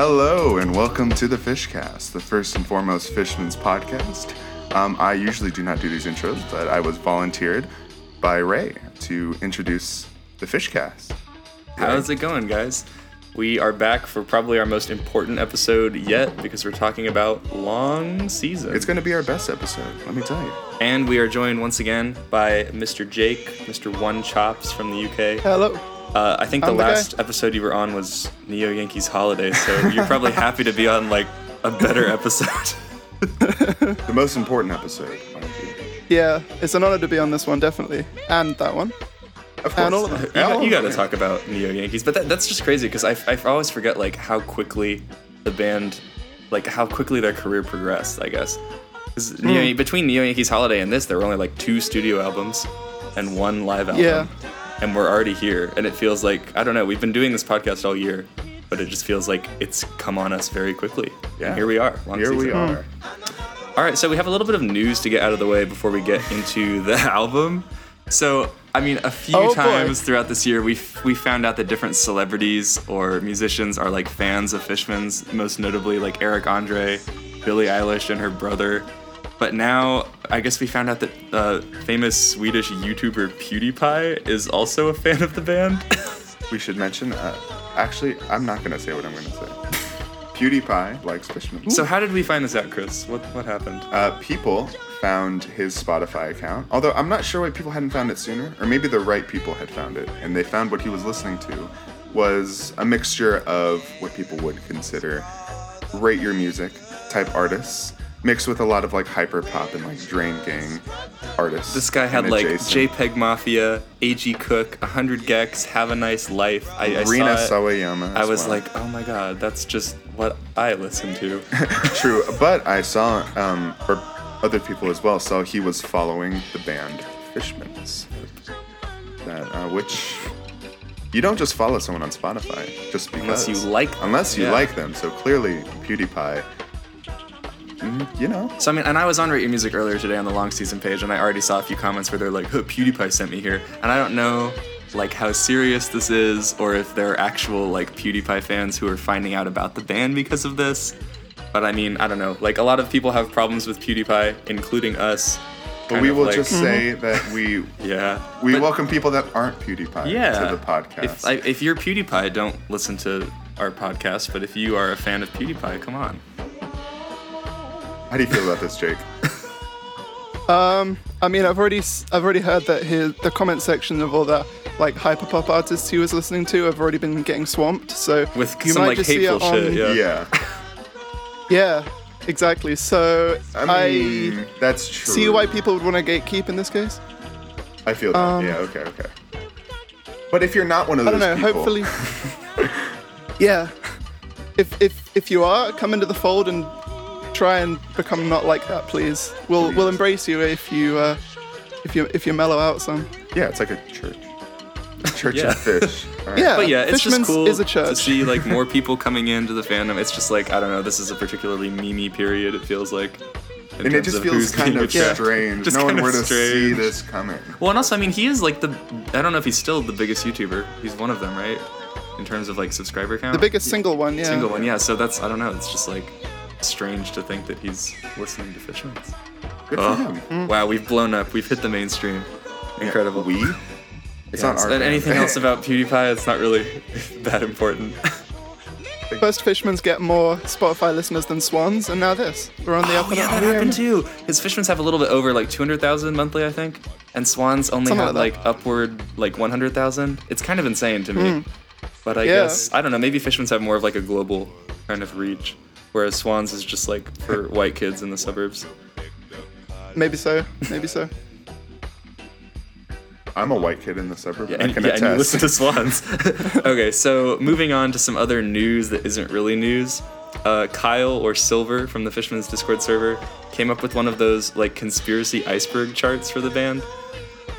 Hello and welcome to the Fishcast, the first and foremost Fishman's podcast. Um, I usually do not do these intros, but I was volunteered by Ray to introduce the Fishcast. How's it going, guys? We are back for probably our most important episode yet because we're talking about long season. It's going to be our best episode, let me tell you. and we are joined once again by Mr. Jake, Mr. One Chops from the UK. Hello. Uh, I think the I'm the guy. last episode you were on was Neo Yankees Holiday, so you're probably happy to be on like a better episode. The most important episode. mind you. Yeah, it's an honor to be on this one, definitely, and that one. Of course. And all of them. You, got, you got to talk about Neo Yankees, but that, that's just crazy because I, I always forget like how quickly the band, like how quickly their career progressed. I guess 'Cause Hmm. Neo, between Neo Yankees Holiday and this, there were only like two studio albums and one live album. Yeah. And we're already here, and it feels like I don't know. We've been doing this podcast all year, but it just feels like it's come on us very quickly. Yeah. And here we are. long Here we are. All right, so we have a little bit of news to get out of the way before we get into the album. So, I mean, a few Oh, boy. times throughout this year, we we found out that different celebrities or musicians are like fans of Fishman's. Most notably, like Eric Andre, Billie Eilish, and her brother. But now, I guess we found out that uh, famous Swedish YouTuber PewDiePie is also a fan of the band. We should mention, uh, actually, I'm not going to say what I'm going to say. PewDiePie likes Fishman. so, how did we find this out, Chris? What what happened? uh, people found his Spotify account. Although I'm not sure why people hadn't found it sooner, or maybe the right people had found it, and they found what he was listening to was a mixture of what people would consider rate your music type artists, mixed with a lot of like hyper pop and like Drain Gang artists. This guy had like. JPEG Mafia, AG Cook, 100 gecs, Have a Nice Life. I, I Rina saw it. Sawayama. I was well. like, oh my god, that's just what I listen to. True, but I saw, um, or other people as well saw he was following the band Fishmans. That, uh, which you don't just follow someone on Spotify just because. Unless you like them, Unless you yeah. like them. So clearly, PewDiePie. Mm, You know, So I mean, and I was on Rate Your Music earlier today on the long season page, and I already saw a few comments where they're like, huh, PewDiePie sent me here, and I don't know like how serious this is, or if there are actual like PewDiePie fans who are finding out about the band because of this. But I mean, I don't know. Like a lot of people have problems with PewDiePie, including us. but we will like- just say that we yeah. we But- welcome people that aren't PewDiePie yeah. to the podcast. If, I, if you're PewDiePie, don't listen to our podcast. But if you are a fan of PewDiePie, come on. How do you feel about this, Jake? Um, I mean, I've already s- I've already heard that his the comment section of all the like hyperpop artists he was listening to have already been getting swamped. So With you some might like just see hateful it shit. on- Yeah. yeah, Yeah, exactly. So I mean that's true. see why people would want to gatekeep in this case. I feel that. um, yeah. Okay. Okay. But if you're not one of those, I those don't know. people, Hopefully, yeah. If if if you are, come into the fold and try and become not like that, please. We'll we'll embrace you if you uh, if you if you mellow out some. Yeah, it's like a church. A church Yeah. of fish. All right. Yeah. But yeah, it's Fishman's just cool is a to see like more people coming into the fandom. It's just like I don't know. This is a particularly memey period. It feels like, in And it just feels kind of attracted. strange. Just no one kind were of to see this coming. Well, and also, I mean, he is like the. I don't know if he's still the biggest YouTuber. He's one of them, right? In terms of like subscriber count. The biggest single one, yeah. single one, yeah. So that's I don't know. It's just like strange to think that he's listening to Fishman's. Good for Oh, him. Mm. wow, we've blown up. We've hit the mainstream. Incredible. We? It's Yeah, not our anything else about PewDiePie? It's not really that important. First Fishmans get more Spotify listeners than Swans, and now this. We're on the oh, up Oh and yeah, up. that happened too. His Fishmans have a little bit over like 200,000 monthly, I think, and Swans only Something have like like upward like 100,000. It's kind of insane to me. Hmm. But I. Yeah. guess I don't know. Maybe Fishmans have more of like a global kind of reach, whereas Swans is just like for white kids in the suburbs. Maybe so. Maybe so. I'm a white kid in the suburbs. Yeah, and, I and, can yeah, and you listen to Swans. okay, so moving on to some other news that isn't really news. Uh, Kyle or Silver from the Fishman's Discord server came up with one of those like conspiracy iceberg charts for the band.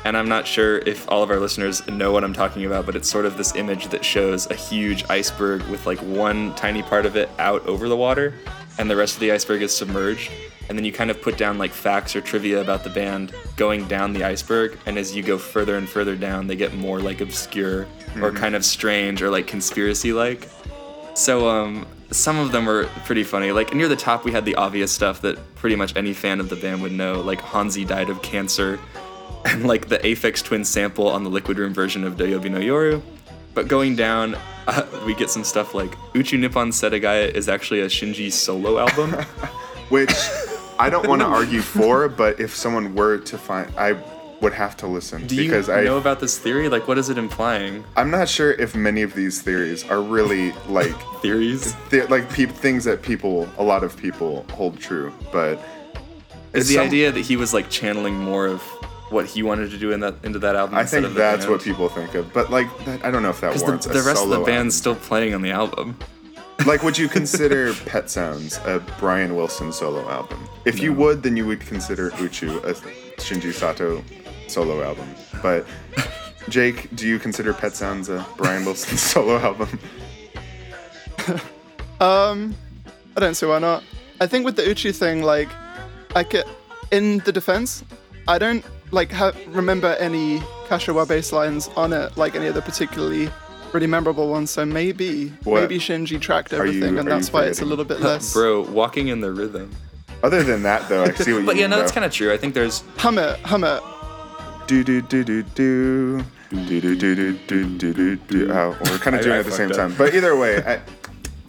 And I'm not sure if all of our listeners know what I'm talking about, but it's sort of this image that shows a huge iceberg with like one tiny part of it out over the water, and the rest of the iceberg is submerged. And then you kind of put down like facts or trivia about the band going down the iceberg, and as you go further and further down, they get more like obscure or kind of strange or like conspiracy like. So um some of them were pretty funny. Like near the top, we had the obvious stuff that pretty much any fan of the band would know, like Hansi died of cancer, and like the Aphex Twin sample on the Liquid Room version of Doyobi no Yoru. But going down, uh, we get some stuff like Uchu Nippon Setagaya is actually a Shinji solo album. which I don't want to argue for, but if someone were to find, I would have to listen Do you because I know about this theory? Like, what is it implying? I'm not sure if many of these theories are really like Theories? th- like peop things that people, a lot of people hold true, but Is the some- idea that he was like channeling more of what he wanted to do in that into that album? I think of that's what people think of, but like that, I don't know if that Because warrants the, the a rest of the band's album. still playing on the album. Like, would you consider Pet Sounds a Brian Wilson solo album? If you would, then you would consider Uchu a Shinji Sato solo album. But Jake, do you consider Pet Sounds a Brian Wilson solo album? Um, I don't see why not. I think with the Uchi thing, like, I get in the defense, I don't like ha- remember any Kashawa bass lines on it, like any other particularly really memorable ones. So maybe what? maybe Shinji tracked everything, you, and that's why forgetting? it's a little bit less. Bro, walking in the rhythm. Other than that, though, I see what you. but yeah, mean, no, that's kind of true. I think there's hum it, hum it. Do do do do do. Do do do do do do do. Oh, we're kind of doing it at the same up. time, but either way. I,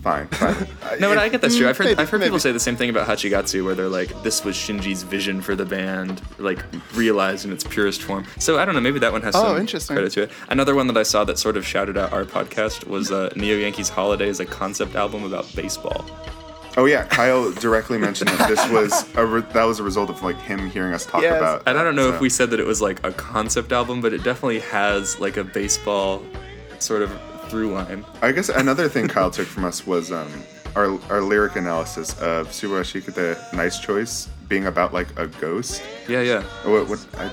fine, fine. no, but I get that's true. I've heard maybe, I've heard people say the same thing about Hachigatsu, where they're like, this was Shinji's vision for the band, like realized in its purest form. So I don't know, maybe that one has Oh, some interesting. credit to it. Another one that I saw that sort of shouted out our podcast was uh, Neo Yankees Holiday is a concept album about baseball. Oh yeah, Kyle directly mentioned that this was a re- that was a result of like him hearing us talk Yes. about. And I don't know so- if we said that it was like a concept album, but it definitely has like a baseball sort of through line. I guess another thing Kyle took from us was um, our our lyric analysis of Subarashikute, the nice choice, being about like a ghost. Yeah, yeah. What, what I,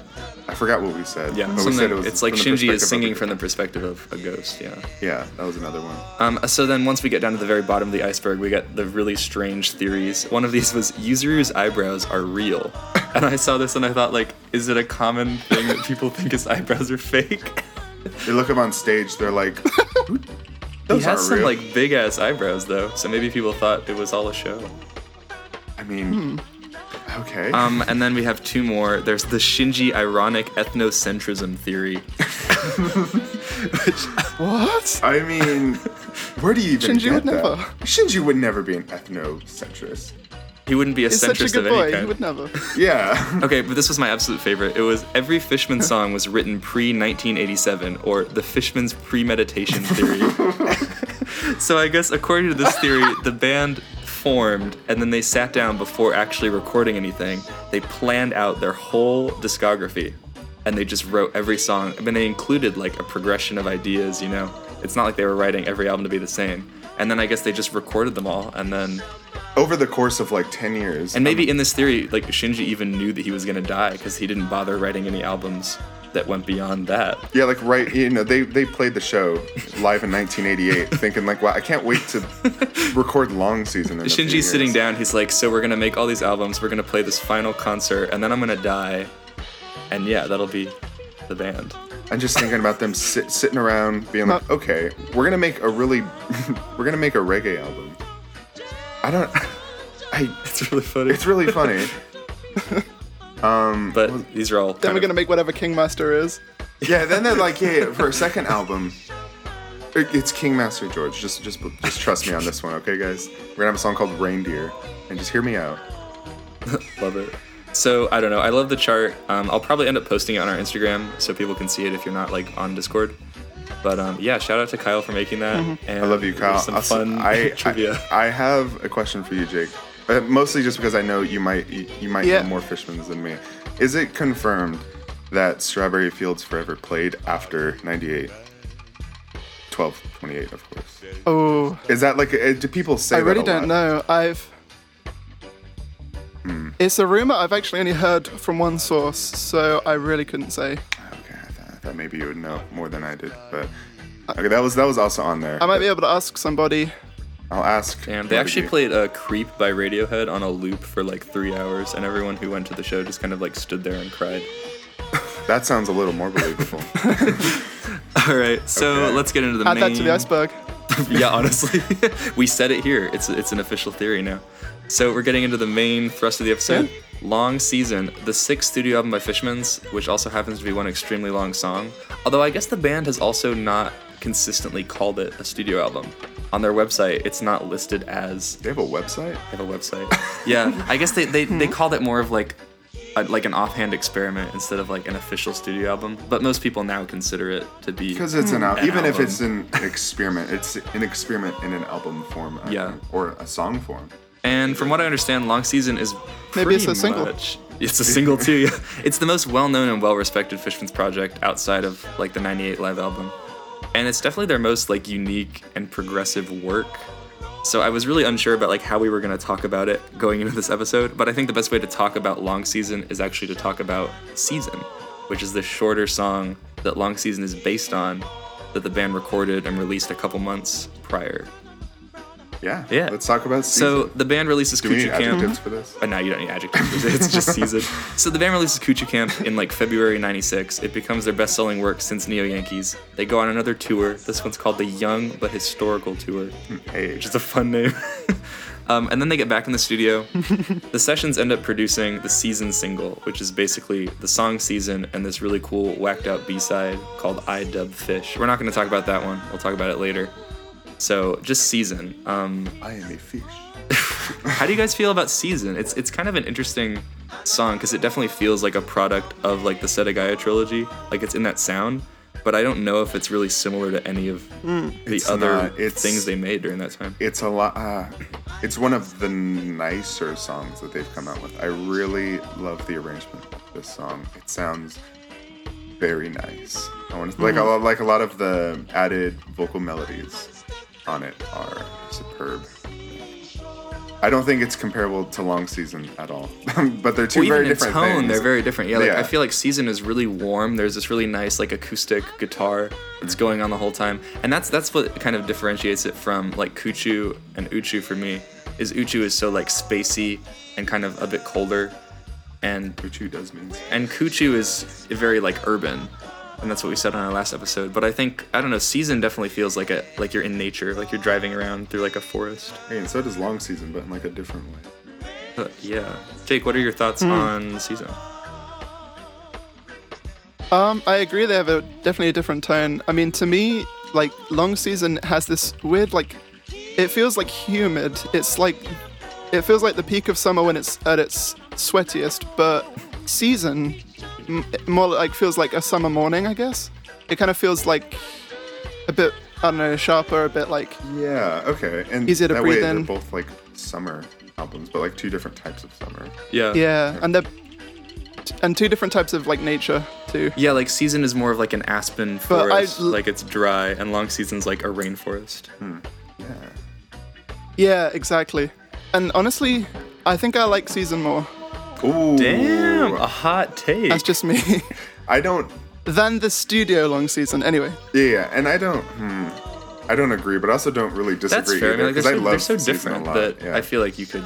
I forgot what we said. Yeah, we said it was it's like Shinji is singing from the perspective of a ghost. Yeah. Yeah, that was another one. Um, so then once we get down to the very bottom of the iceberg, we get the really strange theories. One of these was Yuzuru's eyebrows are real. And I saw this and I thought like, is it a common thing that people think his eyebrows are fake? They look him on stage. They're like, "Who- he has some real." like big ass eyebrows though, so maybe people thought it was all a show. I mean, okay. Um, and then we have two more. There's the Shinji ironic ethnocentrism theory. What? I mean, where do you even Shinji get would that? never. Shinji would never be an ethnocentrist. He wouldn't be a He's such a centrist good of any boy. kind. He would never. Yeah. Okay, but this was my absolute favorite. It was every Fishman song was written pre 1987, or the Fishman's premeditation theory. so I guess according to this theory, the band formed and then they sat down before actually recording anything. They planned out their whole discography and they just wrote every song. I mean, they included like a progression of ideas, you know? It's not like they were writing every album to be the same. And then I guess they just recorded them all and then Over the course of like 10 years. and maybe um, in this theory, like Shinji even knew that he was gonna die because he didn't bother writing any albums that went beyond that. Yeah, like right, you know, they they played the show live in 1988, thinking like, wow, I can't wait to record long season. In Shinji's sitting down. He's like, "So we're gonna make all these albums. We're gonna play this final concert, and then I'm gonna die, and yeah, that'll be the band." I'm just thinking about them sit, sitting around, being like, okay, we're gonna make a really, we're gonna make a reggae album. I don't, I, It's really funny. it's really funny. um, but these are all. Then we're of- gonna make whatever Kingmaster is. Yeah, then they're like, yeah, yeah, for a second album, it's King Master George. Just, just, just trust me on this one, okay, guys? We're gonna have a song called Reindeer, and just hear me out. love it. So I don't know. I love the chart. Um, I'll probably end up posting it on our Instagram so people can see it if you're not like on Discord. But um, yeah, shout out to Kyle for making that. And Mm-hmm. I love you, Kyle. Some Also, fun I, trivia. I, I have a question for you, Jake. Uh, mostly just because I know you might you, you might Yeah. know more Fishmans than me. Is it confirmed that Strawberry Fields Forever played after 98? 12, 28, of course. Oh, Is that like, uh, do people say I that really a don't lot? know. I've. Hmm. It's a rumor. I've actually only heard from one source, so I really couldn't say. Okay, I thought, I thought maybe you would know more than I did, but okay, that was that was also on there. I might be able to ask somebody. I'll ask. Damn, they actually you. played uh, "Creep" by Radiohead on a loop for like three hours, and everyone who went to the show just kind of like stood there and cried. That sounds a little more believable. All right, so Okay. let's get into the Add main. that to the iceberg. yeah, honestly, we said it here. It's it's an official theory now. So we're getting into the main thrust of the episode. Long season, the sixth studio album by Fishmans, which also happens to be one extremely long song. Although I guess the band has also not consistently called it a studio album. On their website, it's not listed as They have a website. they have a website. yeah, I guess they, they, they hmm. called it more of like a, like an offhand experiment instead of like an official studio album. But most people now consider it to be Because it's an hmm. album. An Even if it's an experiment, it's an experiment in an album form. I Yeah. think, or a song form. And from what I understand, Long Season is Maybe it's a single. much- It's a single too. Yeah. It's the most well-known and well-respected Fishman's project outside of like the '98 live album, and it's definitely their most like unique and progressive work. So I was really unsure about like how we were gonna talk about it going into this episode, but I think the best way to talk about Long Season is actually to talk about Season, which is the shorter song that Long Season is based on, that the band recorded and released a couple months prior. Yeah. Yeah. Let's talk about season. So the band releases Do we need Kuchu Camp. adjectives for this? Uh, no, you don't need adjectives. It's just season. So the band releases Kuchu Camp in like February '96. It becomes their best-selling work since Neo Yankees. They go on another tour. This one's called the Young but Historical Tour, Hey. which is a fun name. um, and then they get back in the studio. the sessions end up producing the season single, which is basically the song "Season" and this really cool whacked-out B-side called "I Dub Fish." We're not going to talk about that one. We'll talk about it later. So just "Season." Um, I am a fish. how do you guys feel about Season? It's it's kind of an interesting song because it definitely feels like a product of like the Setagaya trilogy. Like it's in that sound, but I don't know if it's really similar to any of the It's other not. Things they made during that time. It's a lot. Uh, it's one of the nicer songs that they've come out with. I really love the arrangement of this song. It sounds very nice. I want to, like a lot, like a lot of the added vocal melodies on it are superb. I don't think it's comparable to Long Season at all, but they're two Well, very different tone, things. they're very different. Yeah, like Yeah. I feel like Season is really warm. There's this really nice like acoustic guitar that's mm-hmm. going on the whole time, and that's that's what kind of differentiates it from like Kuchu and Uchu for me. Is Uchu is so like spacey and kind of a bit colder, and Uchu does mean. and Kuchu is very like urban, and that's what we said on our last episode. But I think I don't know, Season definitely feels like a like you're in nature, like you're driving around through like a forest. Hey, and so does Long Season, but in like a different way. But yeah, Jake, what are your thoughts on Season? Um, I agree. They have a definitely a different tone. I mean, to me, like long season has this weird like, it feels like humid. It's like, it feels like the peak of summer when it's at its sweatiest. But season, m- more like feels like a summer morning. I guess it kind of feels like a bit. I don't know, sharper, a bit like Yeah. Okay. And Easier to that breathe way they're in. both like summer albums, but like two different types of summer. Yeah. yeah, and they're and two different types of like nature too. Yeah, like season is more of like an aspen But I forest, l- like it's dry, and long season's like a rainforest. Hmm. Yeah. Yeah, exactly. And honestly, I think I like season more. Ooh. Damn, a hot take. That's just me. I don't. than the studio long season. Anyway, Yeah, yeah, and I don't. Hmm, I don't agree, but I also don't really disagree That's fair. I mean, like, they're, because I, so, they're so different a lot. that yeah. I feel like you could.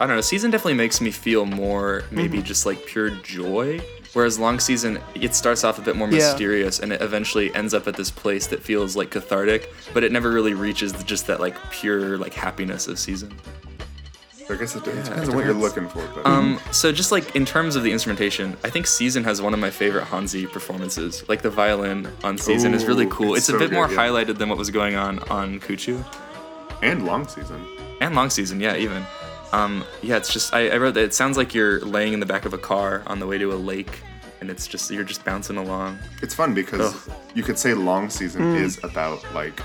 I don't know. Season definitely makes me feel more maybe just like pure joy. Whereas long season, it starts off a bit more Yeah. mysterious, and it eventually ends up at this place that feels like cathartic, but it never really reaches just that like pure like happiness of season. I guess it, it it depends on what you're looking for. But Um, so just like in terms of the instrumentation, I think Season has one of my favorite Hansi performances. Like the violin on Season is really cool. it's It's, a so bit more yeah. highlighted than what was going on on Kuchu and long season. and Long Season. Yeah, even. Um, yeah, it's just I, I wrote that it sounds like you're laying in the back of a car on the way to a lake, and it's just you're just bouncing along. It's fun because Ugh. you could say long season Hmm. is about like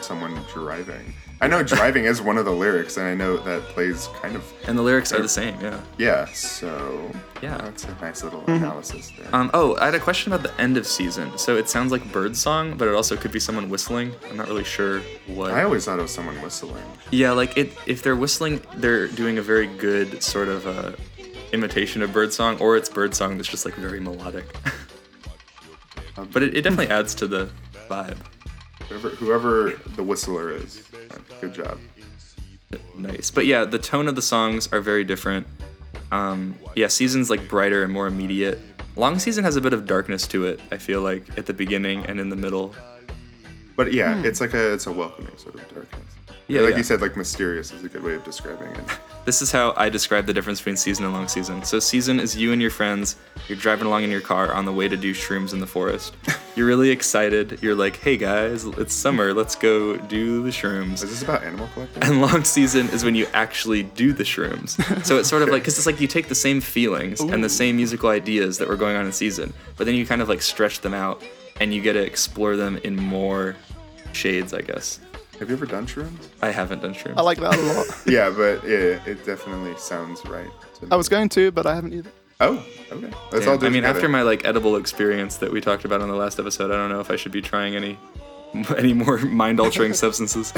someone driving. I know driving is one of the lyrics, and I know that plays kind of And the lyrics are the same. Yeah. yeah. So Yeah. that's a nice little Mm-hmm. analysis there. Um, oh, I had a question about the end of season. So it sounds like bird song, but it also could be someone whistling. I'm not really sure what. I always thought it was someone whistling. Yeah, like it. If they're whistling, they're doing a very good sort of uh, imitation of birdsong, or it's birdsong that's just like very melodic. but it, it definitely adds to the vibe. Whoever, whoever the whistler is, good job. Nice. But yeah, the tone of the songs are very different. Um, yeah, season's like brighter and more immediate. Long season has a bit of darkness to it. I feel like at the beginning and in the middle. But yeah, it's like a it's a welcoming sort of darkness. Yeah, like yeah. you said, like mysterious is a good way of describing it. This is how I describe the difference between season and long season. So season is you and your friends. You're driving along in your car on the way to do shrooms in the forest. You're really excited. You're like, "Hey guys, it's summer. Let's go do the shrooms." Is this about animal collecting? And long season is when you actually do the shrooms. So it's sort of like because it's like you take the same feelings and the same musical ideas that were going on in season, but then you kind of like stretch them out and you get to explore them in more shades, I guess. Have you ever done shrooms? I haven't done shrooms. I like that a lot. Yeah, but yeah, it definitely sounds right. To me. I was going to, but I haven't either. Oh, okay. Let's Yeah, all do I mean, together. after my like edible experience that we talked about on the last episode, I don't know if I should be trying any any more mind altering substances.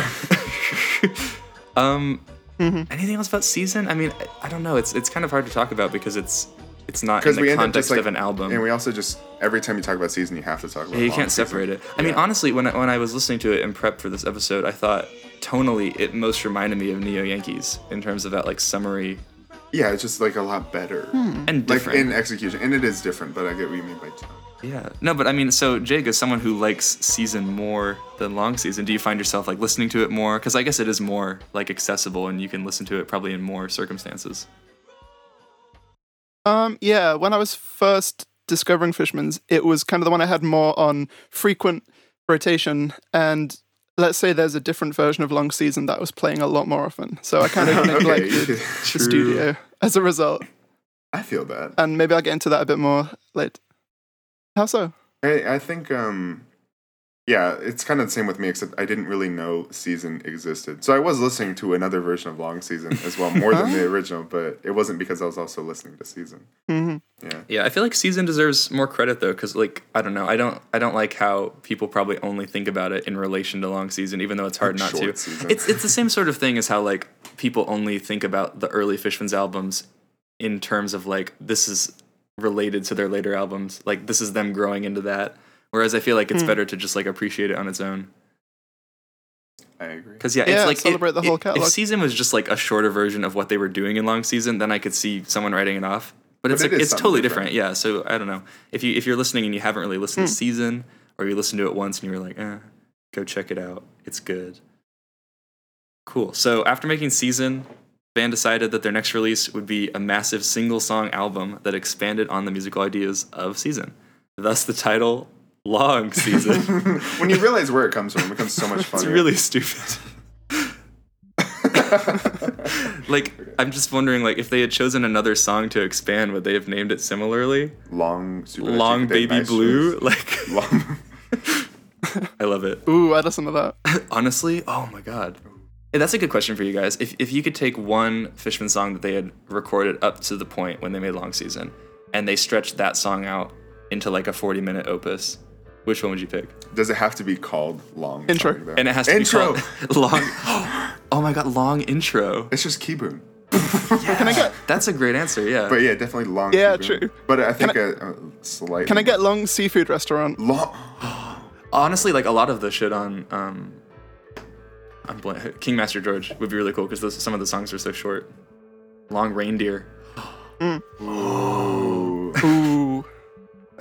um, anything else about season? I mean, I, I don't know. It's it's kind of hard to talk about because it's it's not in because the we end up context just like of an album. and we also just every time you talk about season, you have to talk about. Yeah, you can't season. separate it. I mean, honestly, when I, when I was listening to it in prep for this episode, I thought tonally it most reminded me of Neo Yankees in terms of that like summary Yeah, it's just like a lot better, hmm. and like different. in execution, and it is different. But I get what you mean by tone. Yeah. No, but I mean, so Jake, as someone who likes season more than long season, do you find yourself like listening to it more? Because I guess it is more like accessible, and you can listen to it probably in more circumstances. Um, yeah, when I was first discovering Fishman's, it was kind of the one I had more on frequent rotation. And let's say there's a different version of Long Season that was playing a lot more often. So I kind of Okay, neglected you- the studio as a result. I feel that. And maybe I'll get into that a bit more later. How so? I, I think, um, yeah, it's kind of the same with me, except I didn't really know season existed. So I was listening to another version of long season as well, more than the original, but it wasn't because I was also listening to season. hmm Yeah. Yeah, I feel like season deserves more credit though, because like I don't know, I don't I don't like how people probably only think about it in relation to long season, even though it's hard not to. Season. It's it's the same sort of thing as how like people only think about the early Fishman's albums in terms of like this is related to their later albums, like this is them growing into that. Whereas I feel like it's better to just like appreciate it on its own. I agree. Because yeah, Yeah, it's like celebrate it- the whole it- If season was just like a shorter version of what they were doing in long season, then I could see someone writing it off. But it's it like it's totally different. different. Yeah. So I don't know if you if you're listening and you haven't really listened Hmm. to season, or you listened to it once and you were like, eh, go check it out. It's good. Cool. So after making season, band decided that their next release would be a massive single song album that expanded on the musical ideas of season. Thus the title Long Season. when you realize where it comes from, it becomes so much fun. It's really stupid. like I'm just wondering, like if they had chosen another song to expand, would they have named it similarly? long, super Long Baby Blue. Like Long. I love it. Ooh, I'd listen to that. Honestly, oh my god. Hey, that's a good question for you guys. If if you could take one Fishman song that they had recorded up to the point when they made Long Season, and they stretched that song out into like a 40 minute opus, which one would you pick? Does it have to be called long? Intro. song. And it has to intro. be called long. Oh my god, long intro. It's just Keyboon. Can I get That's a great answer. Yeah. But yeah, definitely long. Yeah, Keyboon. true. But I think a, a slight. can I get Long Seafood Restaurant? long? honestly like a lot of the shit on um on blank, king master george would be really cool because some of the songs are so short long reindeer Ooh. Ooh.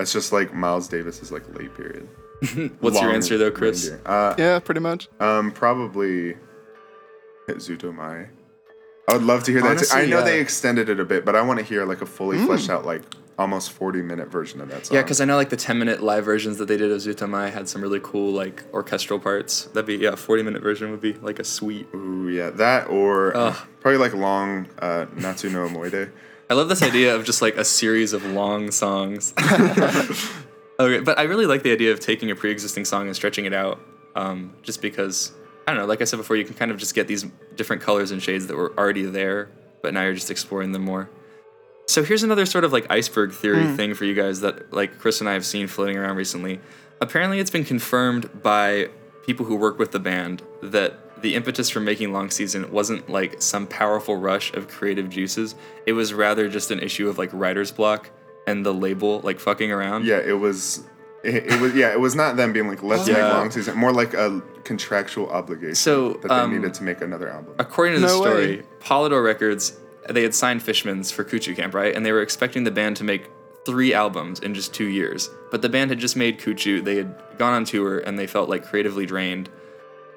That's just like Miles Davis's like late period. what's your answer though chris. Uh, Yeah, pretty much. um, probably Zuto Mai. I would love to hear that. too. I know yeah. they extended it a bit, but I want to hear like a fully fleshed out, like almost forty minute version of that song. yeah because i know like the 10 minute live versions that they did of zutamai had some really cool like orchestral parts that'd be yeah 40 minute version would be like a sweet Ooh, yeah, that or uh, Ugh. probably like long uh, Natsu no Moide. I love this idea of just like a series of long songs. okay, but I really like the idea of taking a pre-existing song and stretching it out, um, just because I don't know. Like I said before, you can kind of just get these different colors and shades that were already there, but now you're just exploring them more. So here's another sort of like iceberg theory thing for you guys that like Chris and I have seen floating around recently. Apparently, it's been confirmed by people who work with the band that the impetus for making Long Season wasn't like some powerful rush of creative juices. It was rather just an issue of like writer's block and the label like fucking around. Yeah, it was. It, it was yeah, it was not them being like let's Yeah. make long season, more like a contractual obligation So, that they um, needed to make another album. According to the story, way. Polydor Records they had signed Fishman's for Kuchu Camp, right? And they were expecting the band to make three albums in just two years. But the band had just made Kuchu. They had gone on tour and they felt like creatively drained,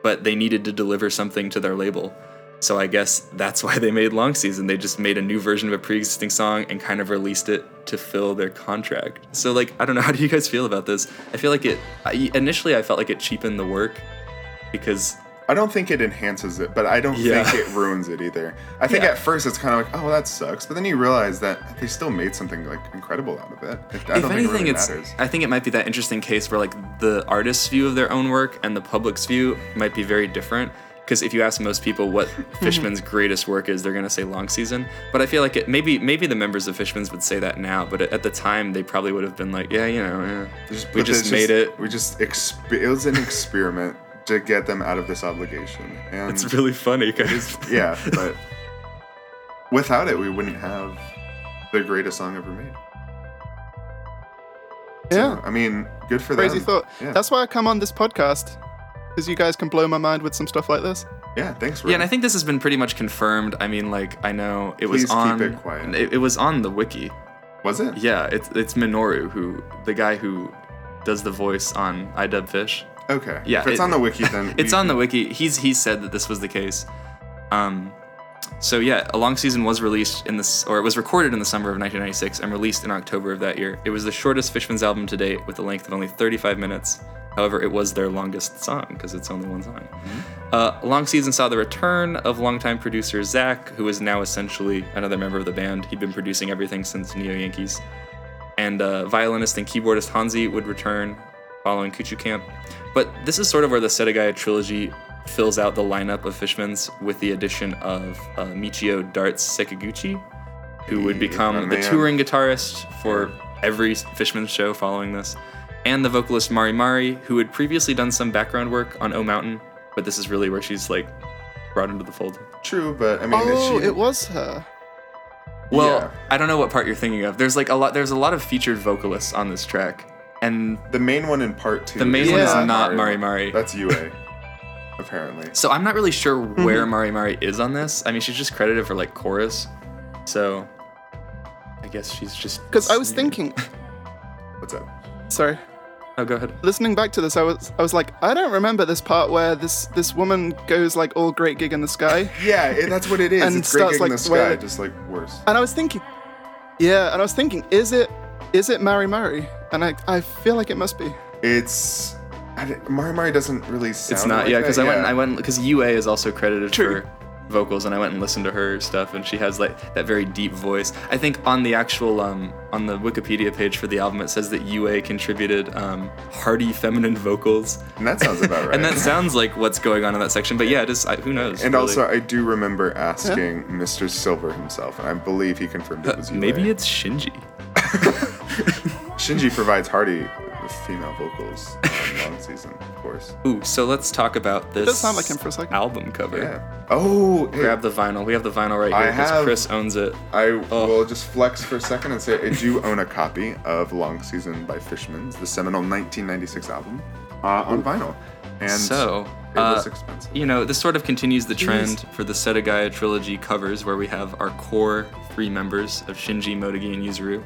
but they needed to deliver something to their label. So I guess that's why they made Long Season. They just made a new version of a pre-existing song and kind of released it to fill their contract. So like I don't know how do you guys feel about this? I feel like it I, initially I felt like it cheapened the work because I don't think it enhances it, but I don't Yeah. think it ruins it either. I think Yeah. at first it's kind of like, oh, that sucks, but then you realize that they still made something like incredible out of it. I if anything, it really it's matters. I think it might be that interesting case where like the artist's view of their own work and the public's view might be very different. Because if you ask most people what Fishman's greatest work is, they're gonna say Long Season. But I feel like it maybe maybe the members of Fishman's would say that now, but at the time they probably would have been like, yeah, you know, yeah. we just made it. We just exp- it was an experiment to get them out of this obligation, and It's really funny because yeah, but without it, we wouldn't have the greatest song ever made. So, Yeah. I mean, good for Crazy them. thought. Yeah. That's why I come on this podcast, because you guys can blow my mind with some stuff like this. yeah, thanks. Yeah, and I think this has been pretty much confirmed. I mean, like I know it Please was keep on. it quiet. It, it was on the wiki. was it? Yeah, it's it's Minoru who the guy who does the voice on I Dub Fish. Okay. Yeah, If it's it- on the wiki, then It's we on the wiki. He's he said that this was the case. Um, so yeah, a long season was released in this, or it was recorded in the summer of 1996 and released in October of that year. It was the shortest Fishman's album to date, with a length of only 35 minutes. However, it was their longest song because it's only one song. Uh, long season saw the return of longtime producer ZAK, who is now essentially another member of the band. He'd been producing everything since Neo Yankees and uh, violinist and keyboardist Hansi would return following Kuchu Camp. But this is sort of where the Setagaya trilogy fills out the lineup of Fishmans with the addition of uh, Michio Darts Sekiguchi, who would become my the touring guitarist for every Fishman's show following this, and the vocalist Mari Mari, who had previously done some background work on O Mountain, but this is really where she's like brought into the fold. True, but I mean, Oh, she, it was her. Well, Yeah. I don't know what part you're thinking of. There's like a lot. There's a lot of featured vocalists on this track, and the main one in part two. The main one is not Mari Mari. That's UA, apparently. so I'm not really sure where Mari Mari is on this. I mean, she's just credited for like chorus, so I guess she's just. Because I was thinking, What's up? sorry, Oh, go ahead. listening back to this, I was I was like, I don't remember this part where this this woman goes like all great gig in the sky. Yeah, it, that's what it is. And it's great starts, gig in like, the sky, where- just like worse. And I was thinking, yeah, and I was thinking, is it is it Mary Murray? And I I feel like it must be. It's I, di- Mari Mari doesn't really sound. It's not like yeah, because I went. I went because UA is also credited True. for vocals, and I went and listened to her stuff, and she has like that very deep voice. I think on the actual um on the Wikipedia page for the album, it says that UA contributed um hearty feminine vocals. And that sounds about right. And that sounds like what's going on in that section, but yeah, it is. I, who knows? And really. also, I do remember asking Mr. Silver himself, and I believe he confirmed it was UA. maybe it's Shinji. Shinji provides Hardy with female vocals on long season, of course. Ooh, so let's talk about this. does sound like him for a second. Album cover. Yeah. Oh, hey, Grab the vinyl. We have the vinyl right I here because have- Chris owns it. I Oh. will just flex for a second and say I do own a copy of Long Season by Fishmans, the seminal 1996 album, uh, on vinyl. And So, it was uh, expensive. You know, this sort of continues the trend for the Setagaya trilogy covers, where we have our core three members of Shinji, Motegi, and Yuzuru.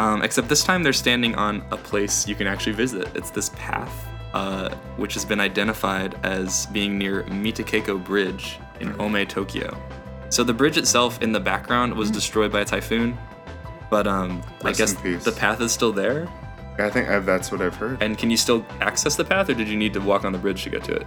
Um, except this time they're standing on a place you can actually visit. It's this path, uh, which has been identified as being near Mitakeiko Bridge in Ome, Tokyo. So the bridge itself in the background was destroyed by a typhoon, but um, I Rest guess in peace. the path is still there. I think I, that's what I've heard. And can you still access the path, or did you need to walk on the bridge to get to it?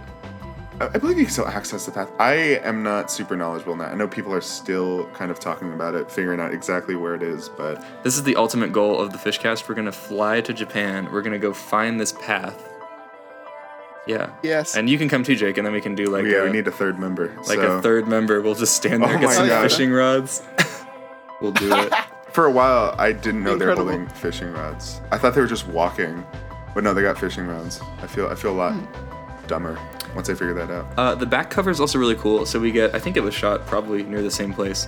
I I believe you can still access the path. I am not super knowledgeable in that. I know people are still kind of talking about it, figuring out exactly where it is, but This is the ultimate goal of the Fishcast. We're gonna fly to Japan. We're gonna go find this path. Yeah. Yes. And you can come too, Jake, and then we can do like yeah, a, we need a third member. like so. a third member. We'll just stand there, Oh get my some God. fishing rods. we'll do it. For a while, I didn't know they were holding fishing rods. I thought they were just walking, but no, they got fishing rods. I feel I feel a lot Hmm. dumber once I figure that out. Uh, the back cover is also really cool. So we get, I think it was shot probably near the same place.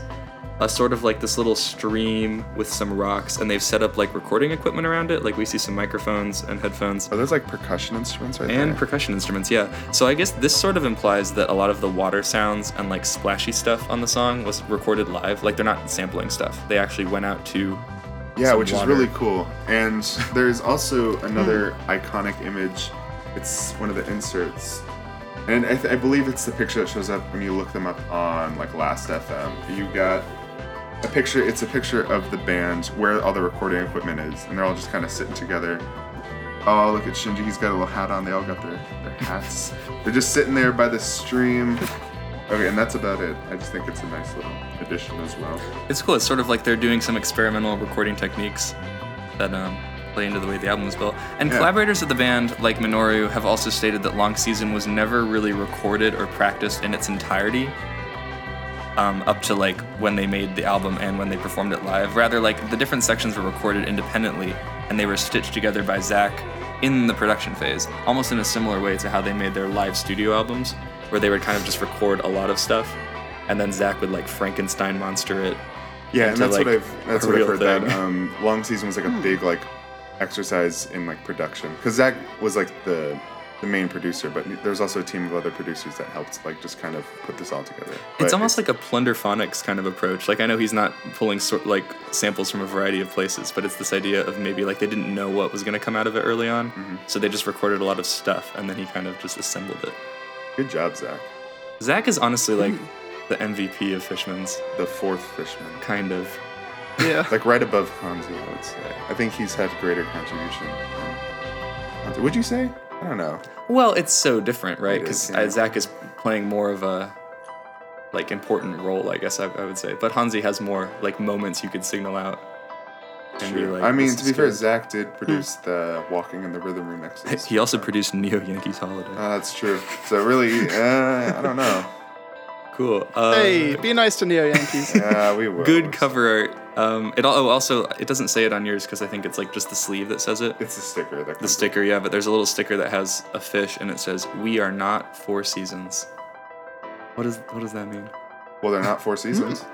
A sort of like this little stream with some rocks, and they've set up like recording equipment around it. Like we see some microphones and headphones. Are those like percussion instruments right and there? percussion instruments yeah so i guess this sort of implies that a lot of the water sounds and like splashy stuff on the song was recorded live like they're not sampling stuff they actually went out to Yeah, some which water. is really cool. And there's also another iconic image. It's one of the inserts, and I, th- I believe it's the picture that shows up when you look them up on like Last FM. You got a picture. It's a picture of the band where all the recording equipment is, and they're all just kind of sitting together. Oh, look at Shinji. He's got a little hat on. They all got their, their hats. They're just sitting there by the stream. Okay, and that's about it. I just think it's a nice little addition as well. It's cool. It's sort of like they're doing some experimental recording techniques that um, play into the way the album was built. And Yeah. collaborators of the band, like Minoru, have also stated that Long Season was never really recorded or practiced in its entirety. Um, up to like when they made the album and when they performed it live. Rather, like the different sections were recorded independently and they were stitched together by ZAK in the production phase, almost in a similar way to how they made their live studio albums, where they would kind of just record a lot of stuff and then ZAK would like Frankenstein monster it Yeah, and into, that's what I've that's what I've heard. That thing. Hmm. um, long season was like a big like exercise in like production because ZAK was like the the main producer, but there's also a team of other producers that helped like just kind of put this all together. It's But almost like a plunderphonics kind of approach. Like I know he's not pulling sort like samples from a variety of places, but it's this idea of maybe like they didn't know what was going to come out of it early on, Mm-hmm. so they just recorded a lot of stuff and then he kind of just assembled it. good job, ZAK. ZAK is honestly like Hmm. the MVP of Fishman's, The fourth fishman, kind of. Yeah. like right above Hanzi, I would say. I think he's had greater contribution. than Hanzi. Would you say? I don't know. Well, it's so different, right? Because yeah. ZAK is playing more of a like important role, I guess I, I would say. But Hansi has more like moments you could signal out. And be like, I mean, to is be fair. ZAK did produce the Walking in the Rhythm remixes. He also produced Neo Yankees Holiday. Uh, that's true. So really, uh, I don't know. cool. Uh, Hey, be nice to Neo Yankees. Yeah, we will. good cover art. Um, it oh, also it doesn't say it on yours because I think it's like just the sleeve that says it. It's a sticker. That The sticker, yeah, but there's a little sticker that has a fish and it says "We are not Four Seasons." What does what does that mean? Well, they're not four seasons.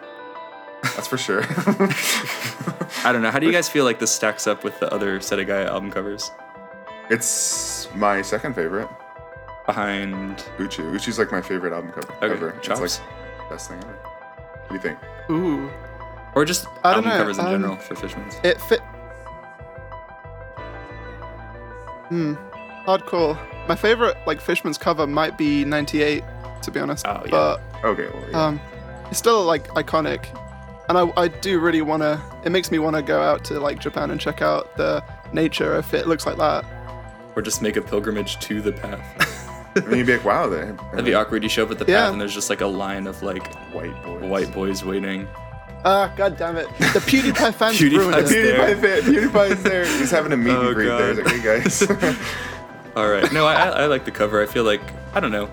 That's for sure. I don't know. How do you guys feel like this stacks up with the other Setagaya album covers? it's my second favorite. Behind Uchi. Uchi's like my favorite album cover. Okay, ever. Chops? It's like best thing ever. What do you think? Ooh. Or just I don't know, covers in um, general for Fishman's. It fit. Hmm. Hardcore. My favorite like Fishman's cover might be '98, to be honest. Oh, yeah. But Okay, well, yeah. um, it's still like iconic, and I, I do really wanna. It makes me wanna go out to like Japan and check out the nature if it looks like that. Or just make a pilgrimage to the path. I mean, you'd be like, wow, they That'd be awkward. You show up at the Yeah. path and there's just like a line of like white boys. white boys waiting. Ah, god damn it! The PewDiePie fans PewDiePie's ruined it. there. PewDiePie, there. PewDiePie's there. He's having a meet Oh, and greet there. He's God. like, hey guys. All right. No, I, I I like the cover. I feel like I don't know.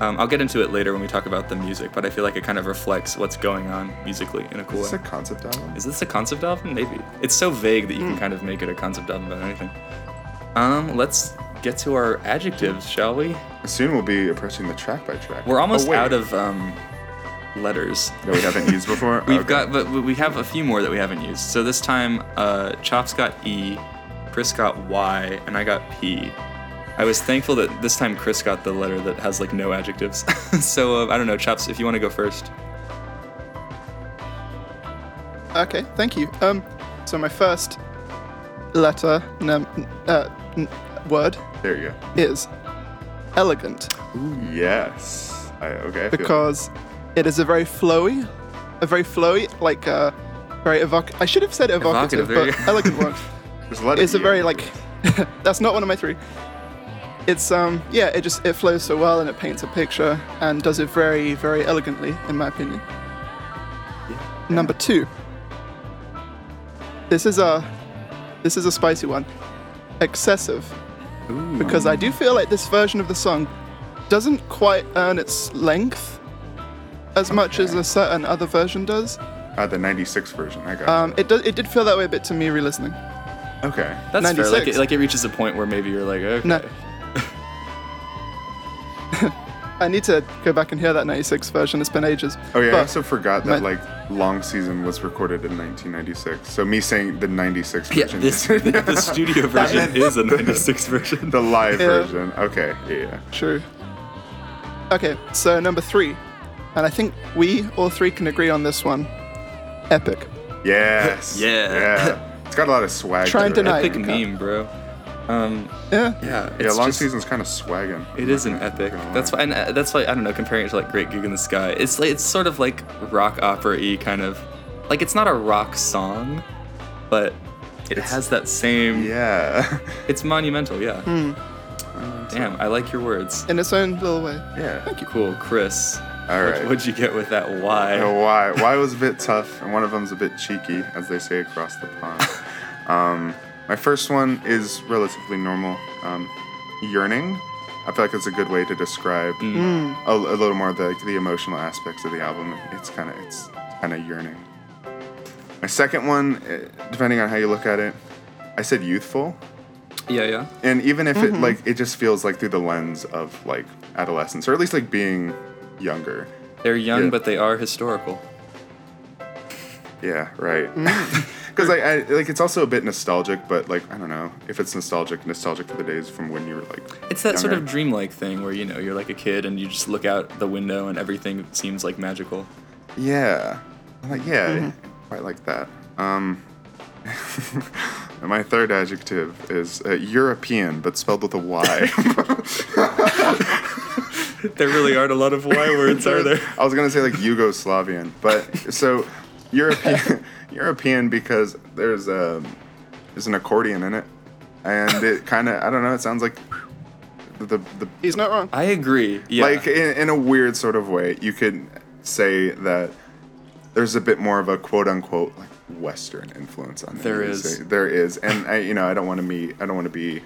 Um, I'll get into it later when we talk about the music, but I feel like it kind of reflects what's going on musically in a cool It's way. Is a concept album. Is this a concept album? Maybe. It's so vague that you can kind of make it a concept album about anything. Um, let's get to our adjectives, shall we? Soon we'll be approaching the track by track. We're almost Oh, out of um, letters. that we haven't used before. We've Okay. got, but we have a few more that we haven't used. So this time, uh, Chops got E, Chris got Y, and I got P. I was thankful that this time Chris got the letter that has like no adjectives. so uh, I don't know, Chops, if you want to go first. Okay, thank you. Um, so my first letter, num, uh, n- word There you go. is elegant go. Yes. I, okay. I because it is a very flowy, a very flowy, like uh, very evoc. I should have said evocative, Evocative, but elegant works. There's a lot of It's a very like. that's not one of my three. It's um yeah, it just it flows so well and it paints a picture and does it very very elegantly in my opinion. Number two. This is a this is a spicy one. Excessive. Because I do feel like this version of the song doesn't quite earn its length as much as a certain other version does. Uh, the 96 version. I got Um, it, do, it did feel that way a bit to me re-listening. Okay. That's fair. Like 96. it, like it reaches a point where maybe you're like, okay. No. I need to go back and hear that 96 version. It's been ages. Oh yeah, I But also forgot that my- like Long Season was recorded in 1996. So me saying the 96 Yeah, version this, is the studio version is a 96 version. the live Yeah. version. Okay, yeah, yeah. True. Okay, so number three. And I think we all three can agree on this one. Epic. Yes. Yeah. Yeah. It's got a lot of swag. Trying to to it. night. Epic you meme, bro. Um, Yeah. yeah, Yeah, long just- season's kind of swagging. It is an epic. That's why, and uh, that's why I don't know. Comparing it to like Great Gig in the Sky, it's like it's sort of like rock opera-y kind of. Like it's not a rock song, but it has that same. Yeah. It's monumental. Yeah. Hmm. Damn, I like your words. In its own little way. yeah. Thank you. Cool, Chris. All what- right. What'd you get with that? Why? Uh, why? Why was a bit tough, and one of them's a bit cheeky, as they say across the pond. um, my first one is relatively normal. Um, yearning. I feel like it's a good way to describe Mm. a, a little more the the emotional aspects of the album. It's kind of it's kind of yearning. My second one, eh, depending on how you look at it, I said youthful, Yeah, yeah. and even if it like it just feels like through the lens of like adolescence, or at least like being younger. They're young, Yeah. but they are historical. Yeah, right. Because like, I, like it's also a bit nostalgic, but like I don't know if it's nostalgic, nostalgic for the days from when you were like. It's that sort of dreamlike thing where you know you're like a kid and you just look out the window and everything seems like magical. Yeah, I'm like yeah, quite like that. Um, my third adjective is uh, European, but spelled with a Y. There really aren't a lot of Y words, are there? I was gonna say like Yugoslavian, but so European, European because there's a there's an accordion in it, and it kind of I don't know. It sounds like the the He's not wrong. I agree. Yeah. like in, in a weird sort of way. You could say that there's a bit more of a quote unquote like Western influence on it. There You could is. say. there is, and I you know I don't want to be I don't want to be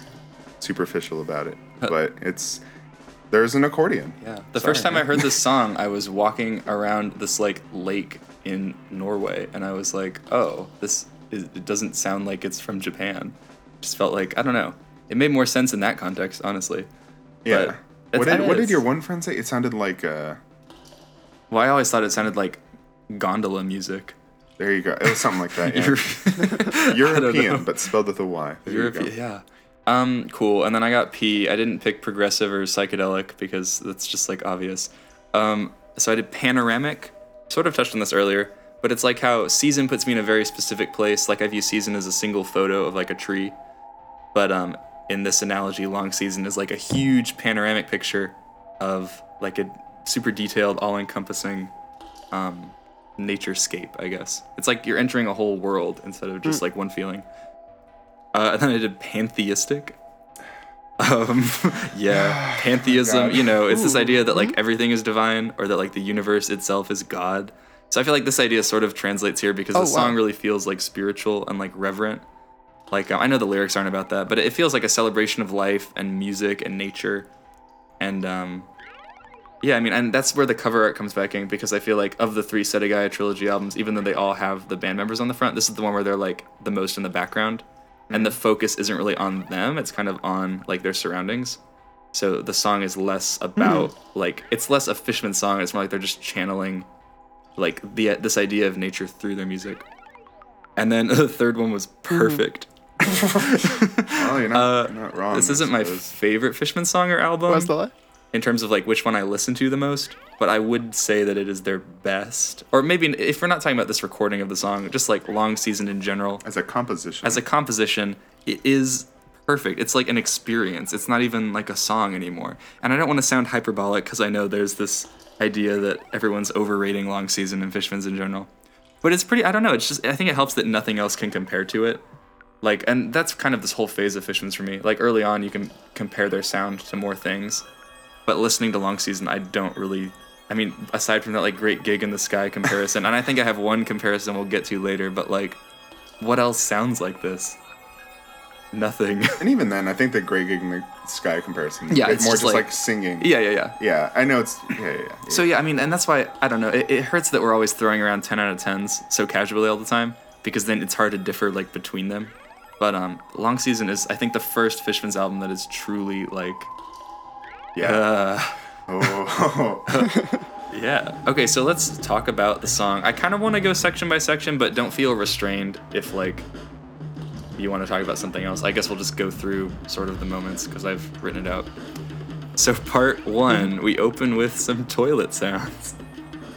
superficial about it, but it's there's an accordion. Yeah. The Sorry, first time man. I heard this song, I was walking around this like lake in Norway, and I was like, "Oh, this is, it doesn't sound like it's from Japan." Just felt like I don't know. It made more sense in that context, honestly. Yeah. But What did, what did your one friend say? It sounded like uh, Well, I always thought it sounded like gondola music. there you go. It was something like that. Yeah. Euro- I don't. European, but spelled with a Y. There you European, go. yeah. Um, cool. And then I got P. I didn't pick progressive or psychedelic because that's just like obvious. Um, so I did panoramic. Sort of touched on this earlier, but it's like how season puts me in a very specific place. Like I view season as a single photo of like a tree, but um, in this analogy, long season is like a huge panoramic picture of like a super detailed, all-encompassing um, naturescape. I guess it's like you're entering a whole world instead of just like one feeling. Uh, and then I did pantheistic. Um, yeah, pantheism. God. You know, it's this idea that like everything is divine, or that like the universe itself is God. So I feel like this idea sort of translates here because Oh, the song wow. really feels like spiritual and like reverent. Like uh, I know the lyrics aren't about that, but it feels like a celebration of life and music and nature, and um, yeah, I mean, and that's where the cover art comes back in because I feel like of the three Setagaya trilogy albums, even though they all have the band members on the front, this is the one where they're like the most in the background, and the focus isn't really on them; it's kind of on like their surroundings. So the song is less about like it's less a Fishman song. It's more like they're just channeling like the this idea of nature through their music. And then the third one was perfect. Oh, you're not, uh, you're not wrong. This isn't my favorite Fishman song or album Where's the lie? In terms of like which one I listen to the most, but I would say that it is their best. Or maybe if we're not talking about this recording of the song, just like long season in general, as a composition. as a composition, it is perfect. It's like an experience. It's not even like a song anymore. And I don't want to sound hyperbolic because I know there's this idea that everyone's overrating long season and Fishmans in general. But it's pretty I don't know, it's just I think it helps that nothing else can compare to it. Like and that's kind of this whole phase of Fishmans for me. Like early on you can compare their sound to more things. But listening to long season I don't really I mean, aside from that like great gig in the sky comparison, and I think I have one comparison we'll get to later, but like what else sounds like this? Nothing. and even then, I think the great Gig in the Sky comparison. Yeah, it's more just just like- like, singing. yeah, yeah, yeah. Yeah, I know it's. Yeah, yeah. yeah. So yeah, I mean, and that's why I don't know. It, it hurts that we're always throwing around ten out of tens so casually all the time because then it's hard to differ like between them. But um, Long Season is I think the first Fishmans album that is truly like, yeah. uh, oh, yeah. Okay, so let's talk about the song. I kind of want to go section by section, but don't feel restrained if like you want to talk about something else. I guess we'll just go through sort of the moments because I've written it out. So part one, we open with some toilet sounds.